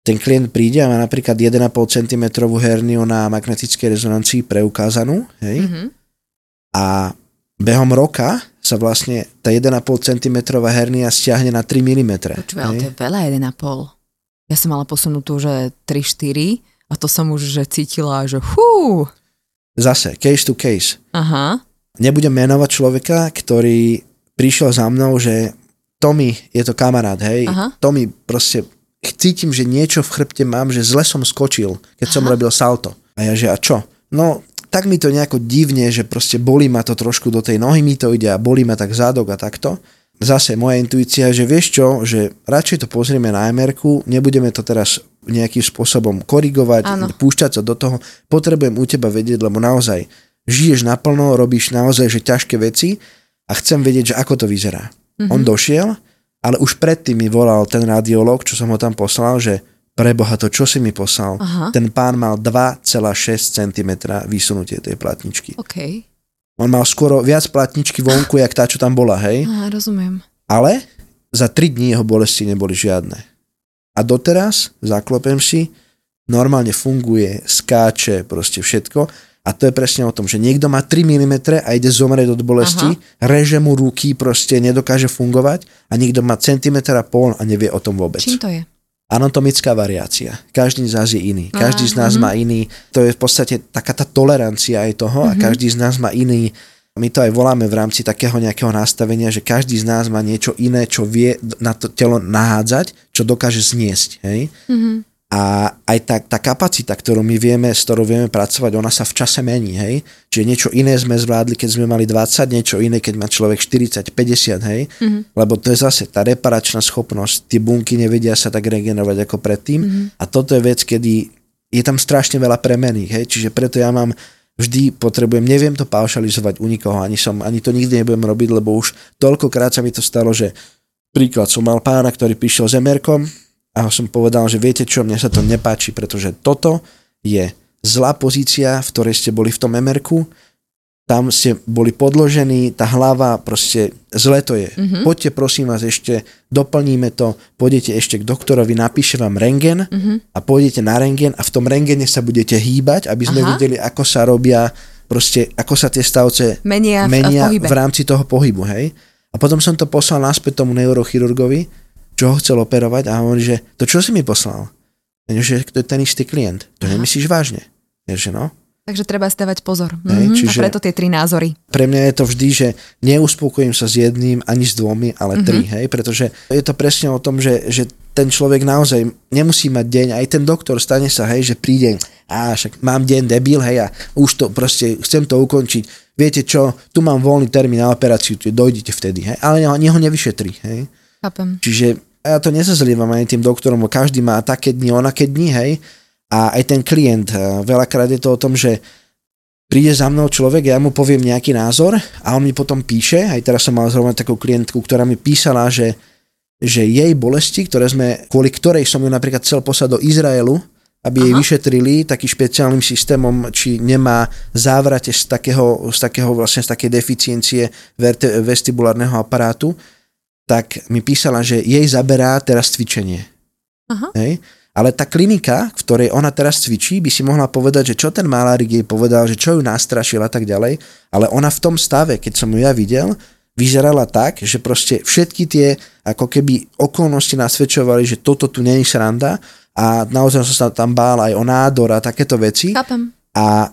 ten klient príde a má napríklad 1,5 cm herniu na magnetickej rezonancii preukázanú, hej? Mm-hmm. A behom roka sa vlastne tá 1,5 cm hernia stiahne na 3 mm. Počúvaj, ale to je veľa 1,5. Ja som mala posunutú, že 3-4 a to som už že cítila, že hú. Zase, case to case. Aha. Nebudem menovať človeka, ktorý prišiel za mnou, že Tommy je to kamarát, hej. Aha. Tommy proste cítim, že niečo v chrbte mám, že zle som skočil, keď Aha. som robil salto. A ja že a čo? No, tak mi to nejako divne, že proste bolí ma to trošku do tej nohy, mi to ide a bolí ma tak zádok a takto zase moja intuícia, že vieš čo, že radšej to pozrieme na mr nebudeme to teraz nejakým spôsobom korigovať, ano. púšťať sa do toho. Potrebujem u teba vedieť, lebo naozaj žiješ naplno, robíš naozaj že ťažké veci a chcem vedieť, že ako to vyzerá. Mm-hmm. On došiel, ale už predtým mi volal ten radiolog, čo som ho tam poslal, že preboha to, čo si mi poslal. Aha. Ten pán mal 2,6 cm vysunutie tej platničky. Okay. On mal skoro viac platničky vonku, jak tá, čo tam bola, hej? Á, rozumiem. Ale za 3 dní jeho bolesti neboli žiadne. A doteraz, zaklopem si, normálne funguje, skáče, proste všetko. A to je presne o tom, že niekto má 3 mm a ide zomrieť od bolesti, Aha. reže mu ruky, proste nedokáže fungovať a niekto má centimetr a pol a nevie o tom vôbec. Čím to je? Anatomická variácia. Každý z nás je iný. Každý z nás uh-huh. má iný. To je v podstate taká tá tolerancia aj toho uh-huh. a mhm. každý z nás má iný my to aj voláme v rámci takého nejakého nastavenia, že každý z nás má niečo iné, čo vie na to telo nahádzať, čo dokáže zniesť. Hej? Mm-hmm. A aj tá, tá kapacita, ktorú my vieme, s ktorou vieme pracovať, ona sa v čase mení, hej. Čiže niečo iné sme zvládli, keď sme mali 20, niečo iné, keď má človek 40, 50, hej. Mm-hmm. Lebo to je zase tá reparačná schopnosť. Tie bunky nevedia sa tak regenerovať ako predtým. Mm-hmm. A toto je vec, kedy je tam strašne veľa premených, hej. Čiže preto ja mám vždy potrebujem, neviem to paušalizovať u nikoho, ani, som, ani to nikdy nebudem robiť, lebo už toľkokrát sa mi to stalo, že príklad som mal pána, ktorý prišiel s emerkom, a som povedal, že viete čo, mne sa to nepáči, pretože toto je zlá pozícia, v ktorej ste boli v tom emerku, tam ste boli podložení, tá hlava, proste zle to je. Mm-hmm. Poďte prosím vás ešte, doplníme to, pôjdete ešte k doktorovi, napíše vám rengen mm-hmm. a pôjdete na rengen a v tom rengene sa budete hýbať, aby sme Aha. videli, ako sa robia, proste, ako sa tie stavce menia, menia v, v rámci toho pohybu, hej. A potom som to poslal naspäť tomu neurochirurgovi čo ho chcel operovať a hovorí, že to čo si mi poslal? Ja, že to je ten istý klient. To Aha. nemyslíš vážne. Ja, že no. Takže treba stavať pozor. Hej, mm-hmm. čiže a preto tie tri názory. Pre mňa je to vždy, že neuspokojím sa s jedným ani s dvomi, ale mm-hmm. tri. Hej, pretože je to presne o tom, že, že ten človek naozaj nemusí mať deň. Aj ten doktor stane sa, hej, že príde, a však mám deň debil, hej, a už to proste, chcem to ukončiť. Viete čo, tu mám voľný termín na operáciu, dojdete vtedy, hej, ale neho nevyšetrí, hej. Chápem. Čiže ja to nezazlievam aj tým doktorom, každý má také dni, onaké dni, hej. A aj ten klient, eh, veľakrát je to o tom, že príde za mnou človek, ja mu poviem nejaký názor a on mi potom píše, aj teraz som mal zrovna takú klientku, ktorá mi písala, že, že jej bolesti, ktoré sme, kvôli ktorej som ju napríklad chcel poslať do Izraelu, aby Aha. jej vyšetrili takým špeciálnym systémom, či nemá závrate z takého, z takého vlastne z takej deficiencie vestibulárneho aparátu, tak mi písala, že jej zaberá teraz cvičenie. Aha. Hej? Ale tá klinika, v ktorej ona teraz cvičí, by si mohla povedať, že čo ten malárik jej povedal, že čo ju nastrašil a tak ďalej, ale ona v tom stave, keď som ju ja videl, vyzerala tak, že proste všetky tie ako keby okolnosti nasvedčovali, že toto tu není sranda a naozaj som sa tam bál aj o nádor a takéto veci. Chápem. A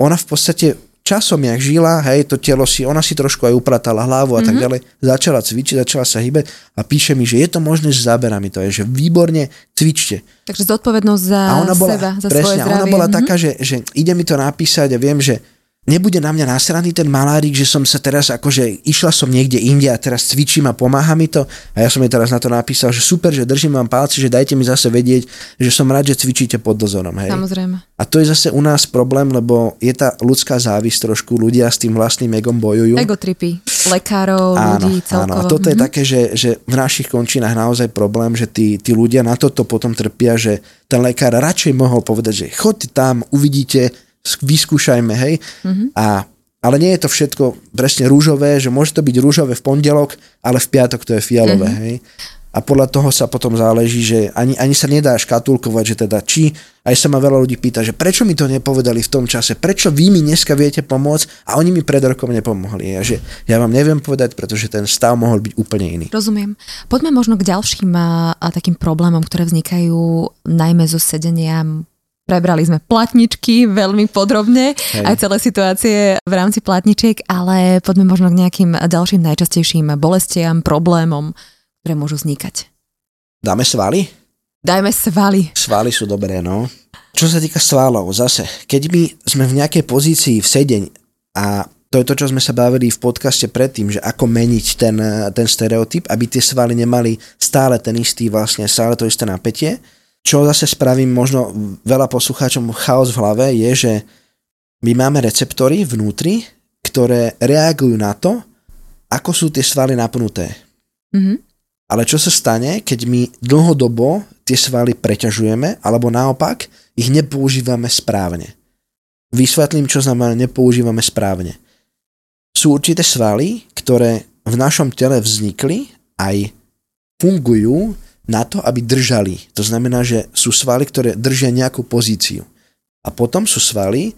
ona v podstate časom, jak žila, hej, to telo si, ona si trošku aj upratala hlavu a mm-hmm. tak mhm. ďalej, začala cvičiť, začala sa hýbať a píše mi, že je to možné, že zabera mi to, je, že výborne cvičte. Takže zodpovednosť za a ona bola, seba, za presne, svoje zdravie. ona bola mm-hmm. taká, že, že ide mi to napísať a viem, že nebude na mňa nasraný ten malárik, že som sa teraz akože išla som niekde inde a teraz cvičím a pomáha mi to. A ja som jej teraz na to napísal, že super, že držím vám palci, že dajte mi zase vedieť, že som rád, že cvičíte pod dozorom. Hej. Samozrejme. A to je zase u nás problém, lebo je tá ľudská závisť trošku, ľudia s tým vlastným egom bojujú. Egotripy lekárov, áno, ľudí celkovo. Áno. A toto mm-hmm. je mhm. také, že, že v našich končinách naozaj problém, že tí, tí ľudia na toto potom trpia, že ten lekár radšej mohol povedať, že choďte tam, uvidíte, vyskúšajme, hej. Mm-hmm. A, ale nie je to všetko presne rúžové, že môže to byť rúžové v pondelok, ale v piatok to je fialové, mm-hmm. hej. A podľa toho sa potom záleží, že ani, ani sa nedá škatulkovať, že teda či, aj sa ma veľa ľudí pýta, že prečo mi to nepovedali v tom čase, prečo vy mi dneska viete pomôcť a oni mi pred rokom nepomohli. Ja, že ja vám neviem povedať, pretože ten stav mohol byť úplne iný. Rozumiem. Poďme možno k ďalším a, a takým problémom, ktoré vznikajú najmä zo sedenia Prebrali sme platničky veľmi podrobne, Hej. aj celé situácie v rámci platničiek, ale poďme možno k nejakým ďalším najčastejším bolestiam, problémom, ktoré môžu vznikať. Dáme svaly? Dajme svaly. Svaly sú dobré, no. Čo sa týka svalov, zase, keď my sme v nejakej pozícii v sedeň a to je to, čo sme sa bavili v podcaste predtým, že ako meniť ten, ten stereotyp, aby tie svaly nemali stále ten istý, vlastne stále to isté napätie, čo zase spravím možno veľa poslucháčom chaos v hlave, je, že my máme receptory vnútri, ktoré reagujú na to, ako sú tie svaly napnuté. Mm-hmm. Ale čo sa stane, keď my dlhodobo tie svaly preťažujeme, alebo naopak ich nepoužívame správne. Vysvetlím, čo znamená nepoužívame správne. Sú určité svaly, ktoré v našom tele vznikli, aj fungujú na to, aby držali. To znamená, že sú svaly, ktoré držia nejakú pozíciu. A potom sú svaly,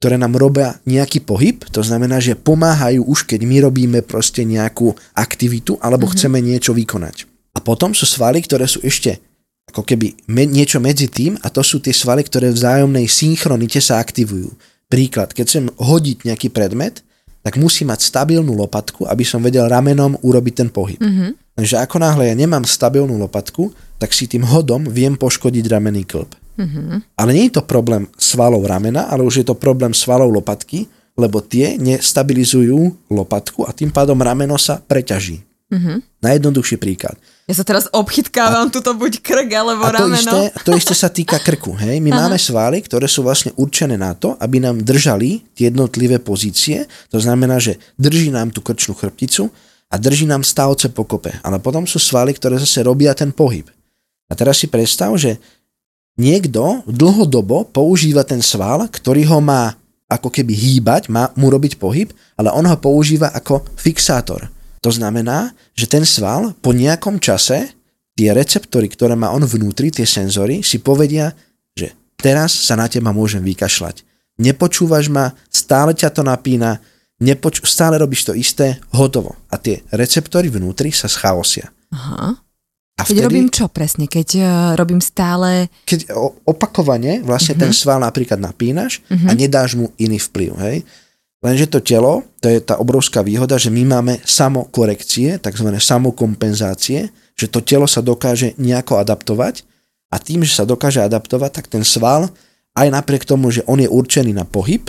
ktoré nám robia nejaký pohyb, to znamená, že pomáhajú už, keď my robíme proste nejakú aktivitu alebo mm-hmm. chceme niečo vykonať. A potom sú svaly, ktoré sú ešte ako keby me, niečo medzi tým a to sú tie svaly, ktoré v vzájomnej synchronite sa aktivujú. Príklad, keď chcem hodiť nejaký predmet, tak musí mať stabilnú lopatku, aby som vedel ramenom urobiť ten pohyb. Mm-hmm. Takže ako náhle ja nemám stabilnú lopatku, tak si tým hodom viem poškodiť ramenný klb. Mm-hmm. Ale nie je to problém svalov ramena, ale už je to problém svalov lopatky, lebo tie nestabilizujú lopatku a tým pádom rameno sa preťaží. Mm-hmm. Najjednoduchší príklad. Ja sa teraz obchytkávam a, tuto buď krk alebo a to rameno. Isté, to isté sa týka krku. Hej? My Aha. máme svaly, ktoré sú vlastne určené na to, aby nám držali tie jednotlivé pozície. To znamená, že drží nám tú krčnú chrbticu a drží nám stavce po kope. Ale potom sú svaly, ktoré zase robia ten pohyb. A teraz si predstav, že niekto dlhodobo používa ten sval, ktorý ho má ako keby hýbať, má mu robiť pohyb, ale on ho používa ako fixátor. To znamená, že ten sval po nejakom čase, tie receptory, ktoré má on vnútri, tie senzory, si povedia, že teraz sa na teba môžem vykašľať. Nepočúvaš ma, stále ťa to napína, nepoč- stále robíš to isté, hotovo. A tie receptory vnútri sa schaosia. Aha. A keď vtedy, robím čo presne? Keď uh, robím stále... Keď opakovane vlastne uh-huh. ten sval napríklad napínaš uh-huh. a nedáš mu iný vplyv, hej? Lenže to telo, to je tá obrovská výhoda, že my máme samokorekcie, tzv. samokompenzácie, že to telo sa dokáže nejako adaptovať a tým, že sa dokáže adaptovať, tak ten sval, aj napriek tomu, že on je určený na pohyb,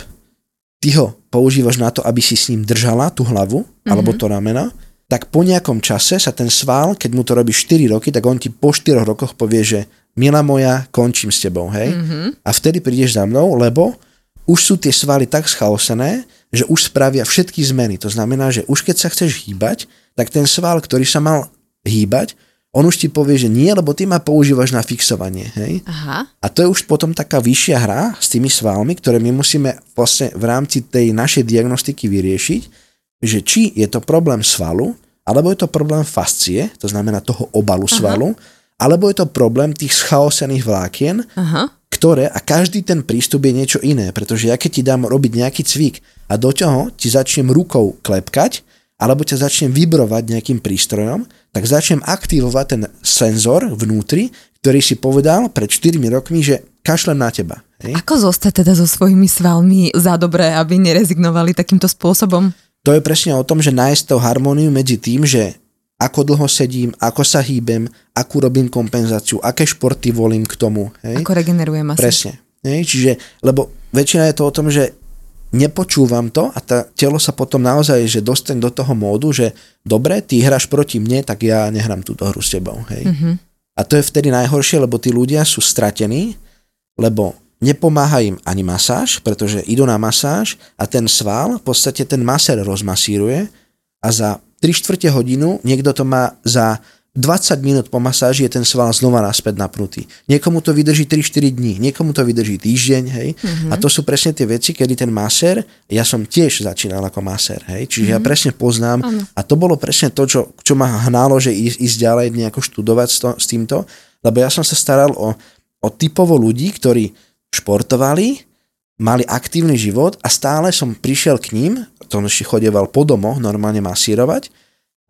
ty ho používaš na to, aby si s ním držala tú hlavu, mm-hmm. alebo to ramena, tak po nejakom čase sa ten sval, keď mu to robí 4 roky, tak on ti po 4 rokoch povie, že milá moja, končím s tebou, hej? Mm-hmm. A vtedy prídeš za mnou, lebo už sú tie svaly tak schaosené, že už spravia všetky zmeny. To znamená, že už keď sa chceš hýbať, tak ten sval, ktorý sa mal hýbať, on už ti povie, že nie, lebo ty ma používaš na fixovanie. Hej? Aha. A to je už potom taká vyššia hra s tými svalmi, ktoré my musíme vlastne v rámci tej našej diagnostiky vyriešiť, že či je to problém svalu, alebo je to problém fascie, to znamená toho obalu Aha. svalu, alebo je to problém tých schaosených vlákien, Aha ktoré, a každý ten prístup je niečo iné, pretože ja keď ti dám robiť nejaký cvik a do toho ti začnem rukou klepkať, alebo ťa začnem vibrovať nejakým prístrojom, tak začnem aktivovať ten senzor vnútri, ktorý si povedal pred 4 rokmi, že kašlem na teba. Hej? Ako zostať teda so svojimi svalmi za dobré, aby nerezignovali takýmto spôsobom? To je presne o tom, že nájsť to harmóniu medzi tým, že ako dlho sedím, ako sa hýbem, akú robím kompenzáciu, aké športy volím k tomu. Hej? Ako regenerujem asi. Presne. Hej? Čiže, lebo väčšina je to o tom, že nepočúvam to a tá telo sa potom naozaj, že dostane do toho módu, že dobre, ty hráš proti mne, tak ja nehrám túto hru s tebou. Hej? Mm-hmm. A to je vtedy najhoršie, lebo tí ľudia sú stratení, lebo nepomáha im ani masáž, pretože idú na masáž a ten sval, v podstate ten masér rozmasíruje a za 3 štvrte hodinu, niekto to má za 20 minút po masáži je ten sval znova naspäť napnutý. Niekomu to vydrží 3-4 dní, niekomu to vydrží týždeň, hej. Mm-hmm. A to sú presne tie veci, kedy ten masér, ja som tiež začínal ako masér, hej. Čiže mm-hmm. ja presne poznám ano. a to bolo presne to, čo, čo ma hnálo, že ísť, ísť ďalej nejako študovať s, to, s týmto, lebo ja som sa staral o, o typovo ľudí, ktorí športovali, mali aktívny život a stále som prišiel k ním som ešte chodieval po domoch normálne masírovať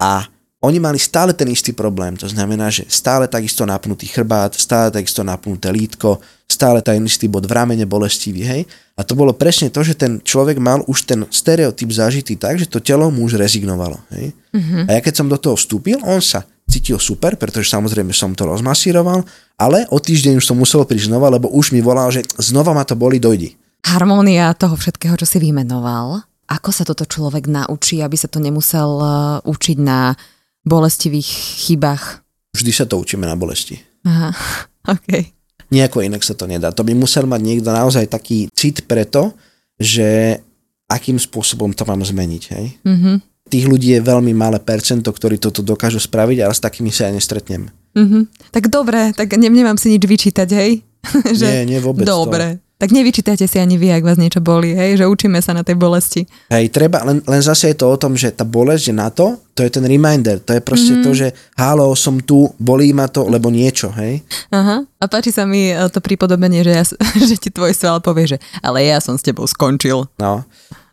a oni mali stále ten istý problém, to znamená, že stále takisto napnutý chrbát, stále takisto napnuté lítko, stále ten istý bod v ramene bolestivý, hej. A to bolo presne to, že ten človek mal už ten stereotyp zažitý tak, že to telo mu už rezignovalo, hej. Mm-hmm. A ja keď som do toho vstúpil, on sa cítil super, pretože samozrejme som to rozmasíroval, ale o týždeň už som musel prísť znova, lebo už mi volal, že znova ma to boli, dojdi. Harmónia toho všetkého, čo si vymenoval, ako sa toto človek naučí, aby sa to nemusel uh, učiť na bolestivých chybách? Vždy sa to učíme na bolesti. Aha, OK. Nejako inak sa to nedá. To by musel mať niekto naozaj taký cit preto, že akým spôsobom to mám zmeniť. Hej? Mm-hmm. Tých ľudí je veľmi malé percento, ktorí toto dokážu spraviť, ale s takými sa ja nestretnem. Mm-hmm. Tak dobre, tak ne, nemám si nič vyčítať, hej? že nie, nie vôbec Dobre. To Tak nevyčítajte si ani vy, ak vás niečo boli, hej, že učíme sa na tej bolesti. Hej, treba, len, len zase je to o tom, že tá bolesť je na to, to je ten reminder, to je proste mm-hmm. to, že halo, som tu, bolí ma to, lebo niečo, hej. Aha, a páči sa mi e, to pripodobenie, že, ja, že ti tvoj sval povie, že ale ja som s tebou skončil. No,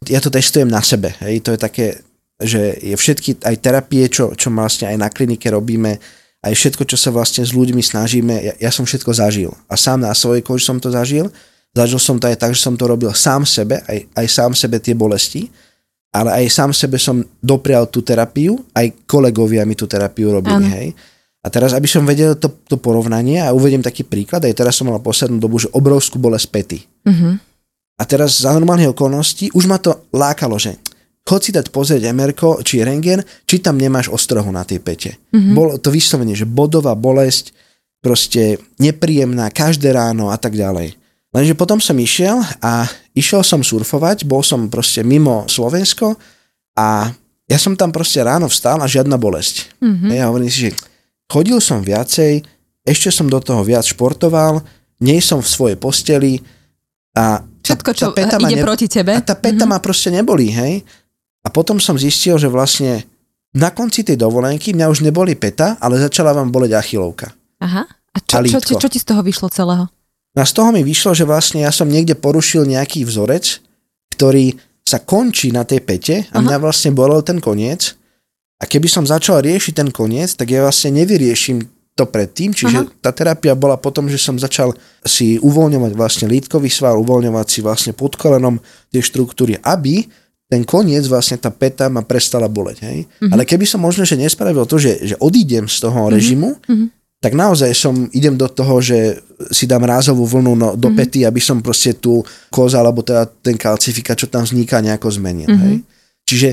ja to testujem na sebe, hej, to je také, že je všetky aj terapie, čo, čo vlastne aj na klinike robíme, aj všetko, čo sa vlastne s ľuďmi snažíme, ja, ja som všetko zažil. A sám na svojej koži som to zažil Zažil som to aj tak, že som to robil sám sebe, aj, aj sám sebe tie bolesti, ale aj sám sebe som doprial tú terapiu, aj kolegovia mi tú terapiu robili, hej. A teraz, aby som vedel to, to porovnanie a uvediem taký príklad, aj teraz som mal poslednú dobu, že obrovskú bolesť pety. Uh-huh. A teraz za normálnych okolností už ma to lákalo, že chod si dať pozrieť MRko, či rengen, či tam nemáš ostrohu na tej pete. Uh-huh. Bolo to vyslovene, že bodová bolesť, proste nepríjemná, každé ráno a tak ďalej. Lenže potom som išiel a išiel som surfovať, bol som proste mimo Slovensko a ja som tam proste ráno vstal a žiadna bolesť. Mm-hmm. Ja hovorím si, že chodil som viacej, ešte som do toho viac športoval, nie som v svojej posteli a Všetko, čo tá peta ide ne, proti tebe. A tá peta mm-hmm. ma proste nebolí, hej. A potom som zistil, že vlastne na konci tej dovolenky mňa už neboli peta, ale začala vám boleť achilovka. Aha. A čo, čo, čo, čo ti z toho vyšlo celého? No a z toho mi vyšlo, že vlastne ja som niekde porušil nejaký vzorec, ktorý sa končí na tej pete a Aha. mňa vlastne bolel ten koniec. A keby som začal riešiť ten koniec, tak ja vlastne nevyrieším to predtým, čiže Aha. tá terapia bola potom, že som začal si uvoľňovať vlastne lítkový sval, uvoľňovať si vlastne pod kolenom tie štruktúry, aby ten koniec, vlastne tá peta ma prestala boleť. Hej? Uh-huh. Ale keby som možno, že nespravil to, že, že odídem z toho uh-huh. režimu, uh-huh tak naozaj som, idem do toho, že si dám rázovú vlnu no, do mm-hmm. pety, aby som proste tú koza, alebo teda ten kalcifika, čo tam vzniká, nejako zmenil. Mm-hmm. Hej? Čiže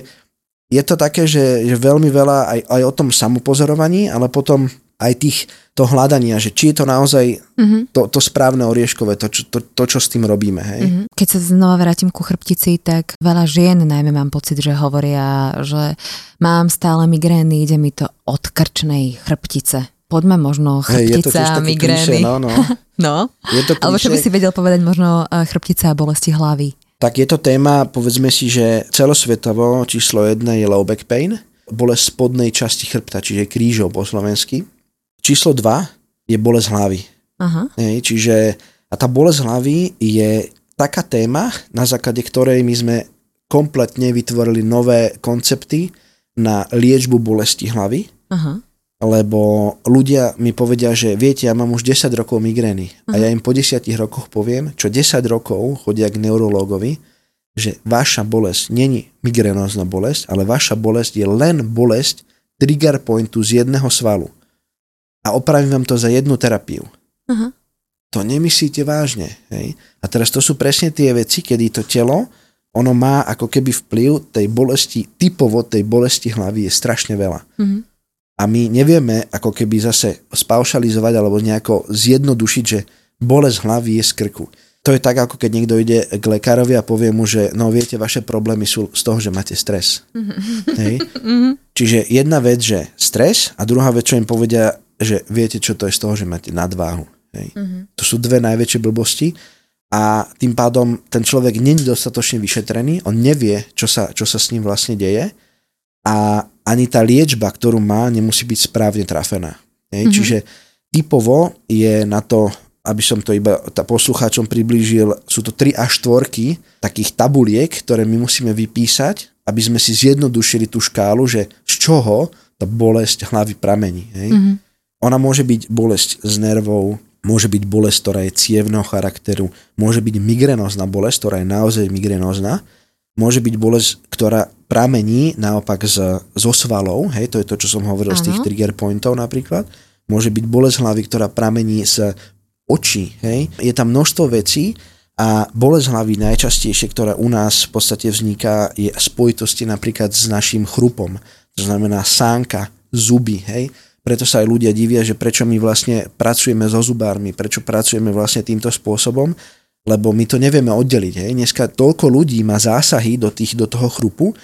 je to také, že, že veľmi veľa aj, aj o tom samopozorovaní, ale potom aj tých, to hľadania, že či je to naozaj mm-hmm. to, to správne orieškové, to, čo, to, to, čo s tým robíme. Hej? Mm-hmm. Keď sa znova vrátim ku chrbtici, tak veľa žien najmä mám pocit, že hovoria, že mám stále migrény, ide mi to od krčnej chrbtice poďme možno chrbtica, hey, migrény. no, no. no. Je to Alebo čo by si vedel povedať možno eh, chrbtica a bolesti hlavy? Tak je to téma, povedzme si, že celosvetovo číslo jedna je low back pain, bolesť spodnej časti chrbta, čiže krížov po slovensky. Číslo 2 je bolesť hlavy. Aha. Hej, čiže a tá bolesť hlavy je taká téma, na základe ktorej my sme kompletne vytvorili nové koncepty na liečbu bolesti hlavy. Aha lebo ľudia mi povedia, že viete, ja mám už 10 rokov migrény uh-huh. a ja im po 10 rokoch poviem, čo 10 rokov chodia k neurológovi, že vaša bolesť není migrénozná bolesť, ale vaša bolesť je len bolesť trigger pointu z jedného svalu. A opravím vám to za jednu terapiu. Uh-huh. To nemyslíte vážne. Hej? A teraz to sú presne tie veci, kedy to telo, ono má ako keby vplyv tej bolesti, typovo tej bolesti hlavy je strašne veľa. Uh-huh a my nevieme ako keby zase spaušalizovať alebo nejako zjednodušiť, že bolesť hlavy je z krku. To je tak, ako keď niekto ide k lekárovi a povie mu, že no viete, vaše problémy sú z toho, že máte stres. Mm-hmm. Hej? Mm-hmm. Čiže jedna vec, že stres a druhá vec, čo im povedia, že viete, čo to je z toho, že máte nadváhu. Hej? Mm-hmm. To sú dve najväčšie blbosti a tým pádom ten človek není dostatočne vyšetrený, on nevie, čo sa, čo sa s ním vlastne deje a ani tá liečba, ktorú má, nemusí byť správne trafená. Mm-hmm. Čiže typovo je na to, aby som to iba poslucháčom priblížil, sú to 3 až 4 takých tabuliek, ktoré my musíme vypísať, aby sme si zjednodušili tú škálu, že z čoho tá bolesť hlavy pramení. Hej? Mm-hmm. Ona môže byť bolesť z nervov, môže byť bolesť, ktorá je cievného charakteru, môže byť migrenózna bolesť, ktorá je naozaj migrenózna, môže byť bolesť, ktorá pramení naopak z, zo svalov, hej, to je to, čo som hovoril ano. z tých trigger pointov napríklad. Môže byť bolesť hlavy, ktorá pramení z očí, hej. Je tam množstvo vecí a bolesť hlavy najčastejšie, ktorá u nás v podstate vzniká, je spojitosti napríklad s našim chrupom. To znamená sánka, zuby, hej. Preto sa aj ľudia divia, že prečo my vlastne pracujeme so zubármi, prečo pracujeme vlastne týmto spôsobom, lebo my to nevieme oddeliť. Hej. Dneska toľko ľudí má zásahy do, tých, do toho chrupu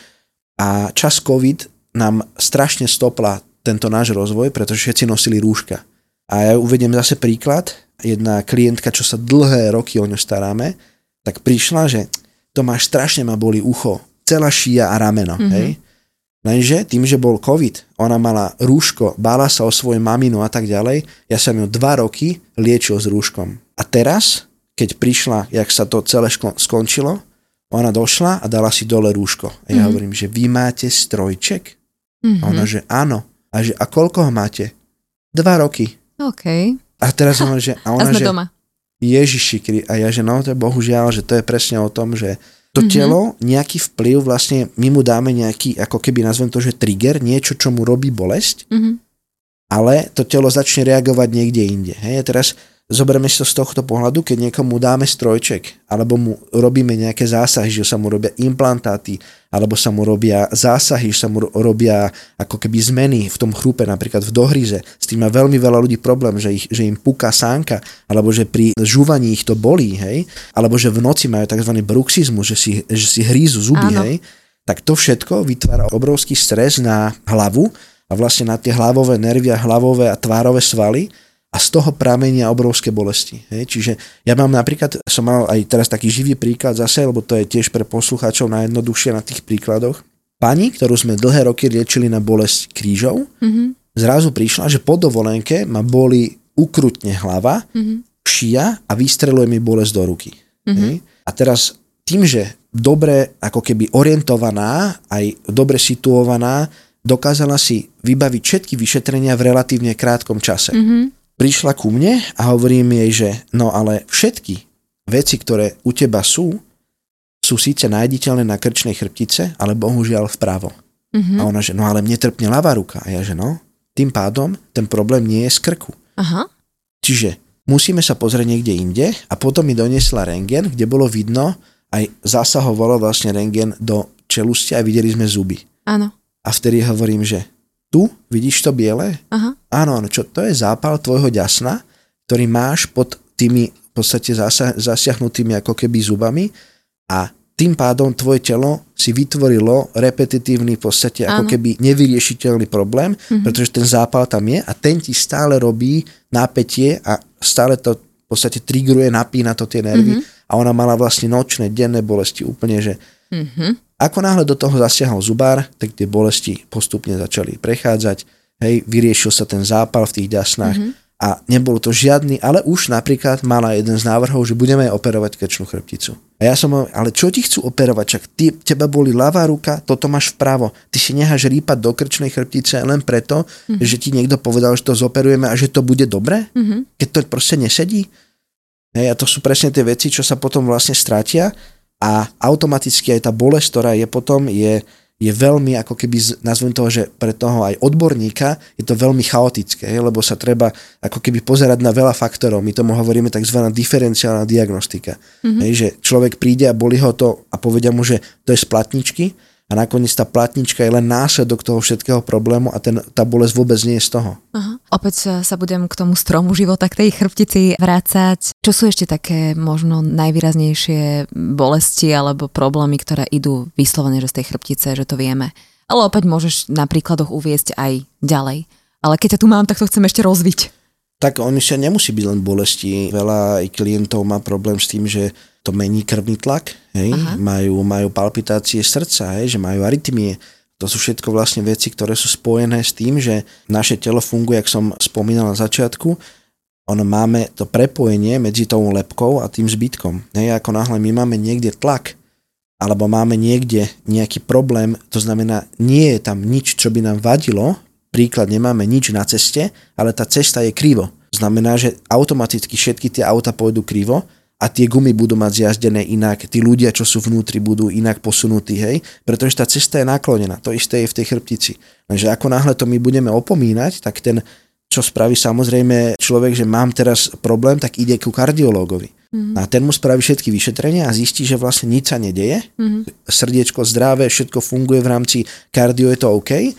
a čas COVID nám strašne stopla tento náš rozvoj, pretože všetci nosili rúška. A ja uvediem zase príklad. Jedna klientka, čo sa dlhé roky o ňu staráme, tak prišla, že to máš strašne ma boli ucho, celá šia a rameno, mm-hmm. hej. Lenže tým, že bol COVID, ona mala rúško, bála sa o svoju maminu a tak ďalej, ja som ju dva roky liečil s rúškom. A teraz, keď prišla, jak sa to celé skončilo, ona došla a dala si dole rúško. A ja mm-hmm. hovorím, že vy máte strojček? Mm-hmm. A ona, že áno. A, že, a koľko ho máte? Dva roky. OK. A teraz ona, že... A, ona, a sme že, doma. Ježiši, a ja, že no, to je bohužiaľ, že to je presne o tom, že to mm-hmm. telo, nejaký vplyv, vlastne my mu dáme nejaký, ako keby nazvem to, že trigger, niečo, čo mu robí bolesť, mm-hmm. ale to telo začne reagovať niekde inde. Hej, teraz Zoberme si to z tohto pohľadu, keď niekomu dáme strojček, alebo mu robíme nejaké zásahy, že sa mu robia implantáty, alebo sa mu robia zásahy, že sa mu robia ako keby zmeny v tom chrúpe, napríklad v dohryze. S tým má veľmi veľa ľudí problém, že, ich, že im puká sánka, alebo že pri žúvaní ich to bolí, hej? alebo že v noci majú tzv. bruxizmus, že si, že si hrízu zuby, Áno. hej? tak to všetko vytvára obrovský stres na hlavu a vlastne na tie hlavové nervy a hlavové a tvárové svaly, a z toho pramenia obrovské bolesti. Hej? Čiže ja mám napríklad, som mal aj teraz taký živý príklad zase, lebo to je tiež pre poslucháčov najjednoduchšie na tých príkladoch. Pani, ktorú sme dlhé roky liečili na bolesť krížov, mm-hmm. zrazu prišla, že po dovolenke ma boli ukrutne hlava, mm-hmm. šia a vystreluje mi bolesť do ruky. Mm-hmm. Hej? A teraz tým, že dobre ako keby orientovaná, aj dobre situovaná, dokázala si vybaviť všetky vyšetrenia v relatívne krátkom čase. Mm-hmm prišla ku mne a hovorím jej, že no ale všetky veci, ktoré u teba sú, sú síce nájditeľné na krčnej chrbtice, ale bohužiaľ vpravo. Mm-hmm. A ona, že no ale mne trpne ľavá ruka. A ja, že no, tým pádom ten problém nie je z krku. Aha. Čiže musíme sa pozrieť niekde inde a potom mi doniesla rengen, kde bolo vidno, aj zasahovalo vlastne rengen do čelusti a videli sme zuby. Áno. A vtedy hovorím, že tu, vidíš to biele? Aha. Áno, áno, čo to je zápal tvojho ďasna, ktorý máš pod tými v podstate zasa, zasiahnutými ako keby zubami a tým pádom tvoje telo si vytvorilo repetitívny v podstate ako keby nevyriešiteľný problém, mm-hmm. pretože ten zápal tam je a ten ti stále robí nápetie a stále to v podstate trigruje, napína to tie nervy mm-hmm. a ona mala vlastne nočné, denné bolesti úplne, že mm-hmm. Ako náhle do toho zasiahol zubár, tak tie bolesti postupne začali prechádzať, hej, vyriešil sa ten zápal v tých ďasnách mm-hmm. a nebolo to žiadny, ale už napríklad mala jeden z návrhov, že budeme operovať krčnú chrbticu. A ja som hovoril, ale čo ti chcú operovať, čak ty, teba boli ľavá ruka, toto máš vpravo. Ty si necháš rýpať do krčnej chrbtice len preto, mm-hmm. že ti niekto povedal, že to zoperujeme a že to bude dobre, mm-hmm. keď to proste nesedí. Hej, a to sú presne tie veci, čo sa potom vlastne strátia a automaticky aj tá bolesť, ktorá je potom, je, je veľmi ako keby, nazvem toho, že pre toho aj odborníka je to veľmi chaotické, lebo sa treba ako keby pozerať na veľa faktorov. My tomu hovoríme tzv. diferenciálna diagnostika. Mm-hmm. Hej, že človek príde a boli ho to a povedia mu, že to je z platničky a nakoniec tá platnička je len následok toho všetkého problému a ten, tá bolesť vôbec nie je z toho. Aha. Opäť sa budem k tomu stromu života, k tej chrbtici vrácať. Čo sú ešte také možno najvýraznejšie bolesti alebo problémy, ktoré idú vyslovene že z tej chrbtice, že to vieme? Ale opäť môžeš na príkladoch uviesť aj ďalej. Ale keď ťa tu mám, tak to chcem ešte rozviť. Tak oni sa nemusí byť len bolesti. Veľa aj klientov má problém s tým, že to mení krvný tlak, hej? Majú, majú palpitácie srdca, hej? že majú arytmie. To sú všetko vlastne veci, ktoré sú spojené s tým, že naše telo funguje, ako som spomínal na začiatku, ono máme to prepojenie medzi tou lepkou a tým zbytkom. Hej, ako náhle my máme niekde tlak, alebo máme niekde nejaký problém, to znamená, nie je tam nič, čo by nám vadilo, príklad, nemáme nič na ceste, ale tá cesta je krivo. Znamená, že automaticky všetky tie auta pôjdu krivo a tie gumy budú mať zjazdené inak, tí ľudia, čo sú vnútri, budú inak posunutí, hej, pretože tá cesta je naklonená, to isté je v tej chrbtici. Takže ako náhle to my budeme opomínať, tak ten, čo spraví samozrejme človek, že mám teraz problém, tak ide ku kardiológovi. Mm-hmm. A ten mu spraví všetky vyšetrenia a zistí, že vlastne nič sa nedeje, mm-hmm. srdiečko zdravé, všetko funguje v rámci kardio, je to OK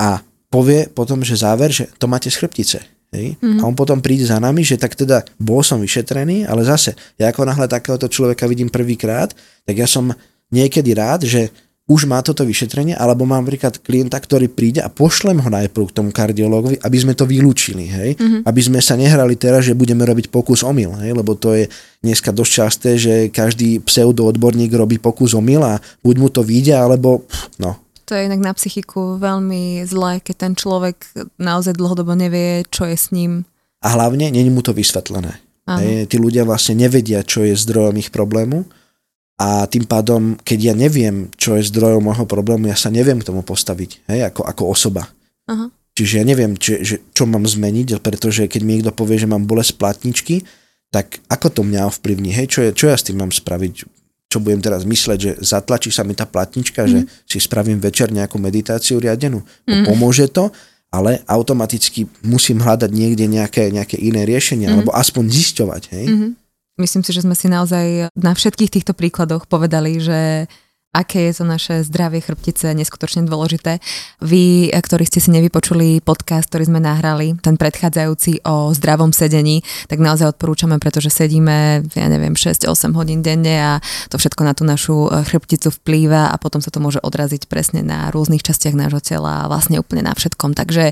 a povie potom, že záver, že to máte z chrbtice Hej? Mm-hmm. A on potom príde za nami, že tak teda bol som vyšetrený, ale zase, ja ako náhle takéhoto človeka vidím prvýkrát, tak ja som niekedy rád, že už má toto vyšetrenie, alebo mám napríklad klienta, ktorý príde a pošlem ho najprv k tomu kardiologovi, aby sme to vylúčili, hej? Mm-hmm. Aby sme sa nehrali teraz, že budeme robiť pokus omyl, hej? Lebo to je dneska dosť časté, že každý pseudoodborník robí pokus omyl a buď mu to vyjde, alebo no, to je inak na psychiku veľmi zlé, keď ten človek naozaj dlhodobo nevie, čo je s ním. A hlavne, není mu to vysvetlené. Hej, tí ľudia vlastne nevedia, čo je zdrojom ich problému a tým pádom, keď ja neviem, čo je zdrojom môjho problému, ja sa neviem k tomu postaviť, hej, ako, ako osoba. Aha. Čiže ja neviem, či, že, čo mám zmeniť, pretože keď mi niekto povie, že mám bolesť platničky, tak ako to mňa ovplyvní, hej, čo, je, čo ja s tým mám spraviť, čo budem teraz mysleť, že zatlačí sa mi tá platnička, mm. že mhm. si spravím večer nejakú meditáciu riadenú. Mm. Pomôže to, ale automaticky musím hľadať niekde nejaké, nejaké iné riešenie, mm. alebo aspoň zisťovať, hej. Mm-hmm. Myslím si, že sme si naozaj na všetkých týchto príkladoch povedali, že aké je to naše zdravie chrbtice neskutočne dôležité. Vy, ktorí ste si nevypočuli podcast, ktorý sme nahrali, ten predchádzajúci o zdravom sedení, tak naozaj odporúčame, pretože sedíme, ja neviem, 6-8 hodín denne a to všetko na tú našu e, chrbticu vplýva a potom sa to môže odraziť presne na rôznych častiach nášho tela a vlastne úplne na všetkom. Takže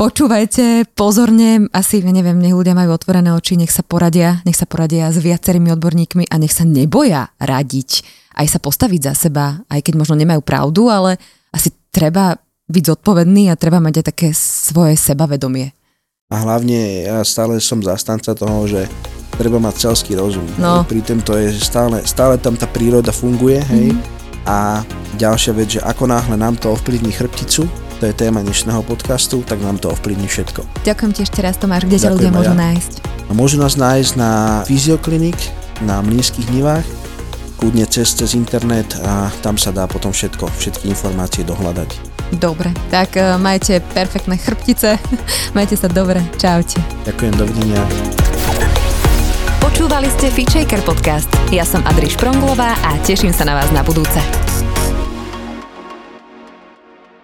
počúvajte pozorne, asi, ja neviem, nech ľudia majú otvorené oči, nech sa poradia, nech sa poradia s viacerými odborníkmi a nech sa neboja radiť aj sa postaviť za seba, aj keď možno nemajú pravdu, ale asi treba byť zodpovedný a treba mať aj také svoje sebavedomie. A hlavne ja stále som zastanca toho, že treba mať celský rozum. No. Pri tomto je, že stále, stále tam tá príroda funguje, hej. Mm-hmm. A ďalšia vec, že ako náhle nám to ovplyvní chrbticu, to je téma dnešného podcastu, tak nám to ovplyvní všetko. Ďakujem ti ešte raz Tomáš, kde ťa ľudia môžu ja. nájsť? No, môžu nás nájsť na Fyzioklinik, na Mlínskych nivách, kľudne cez, cez internet a tam sa dá potom všetko, všetky informácie dohľadať. Dobre, tak uh, majte perfektné chrbtice, majte sa dobre, čaute. Ďakujem, dovidenia. Počúvali ste Fitchaker podcast. Ja som Adriš Pronglová a teším sa na vás na budúce.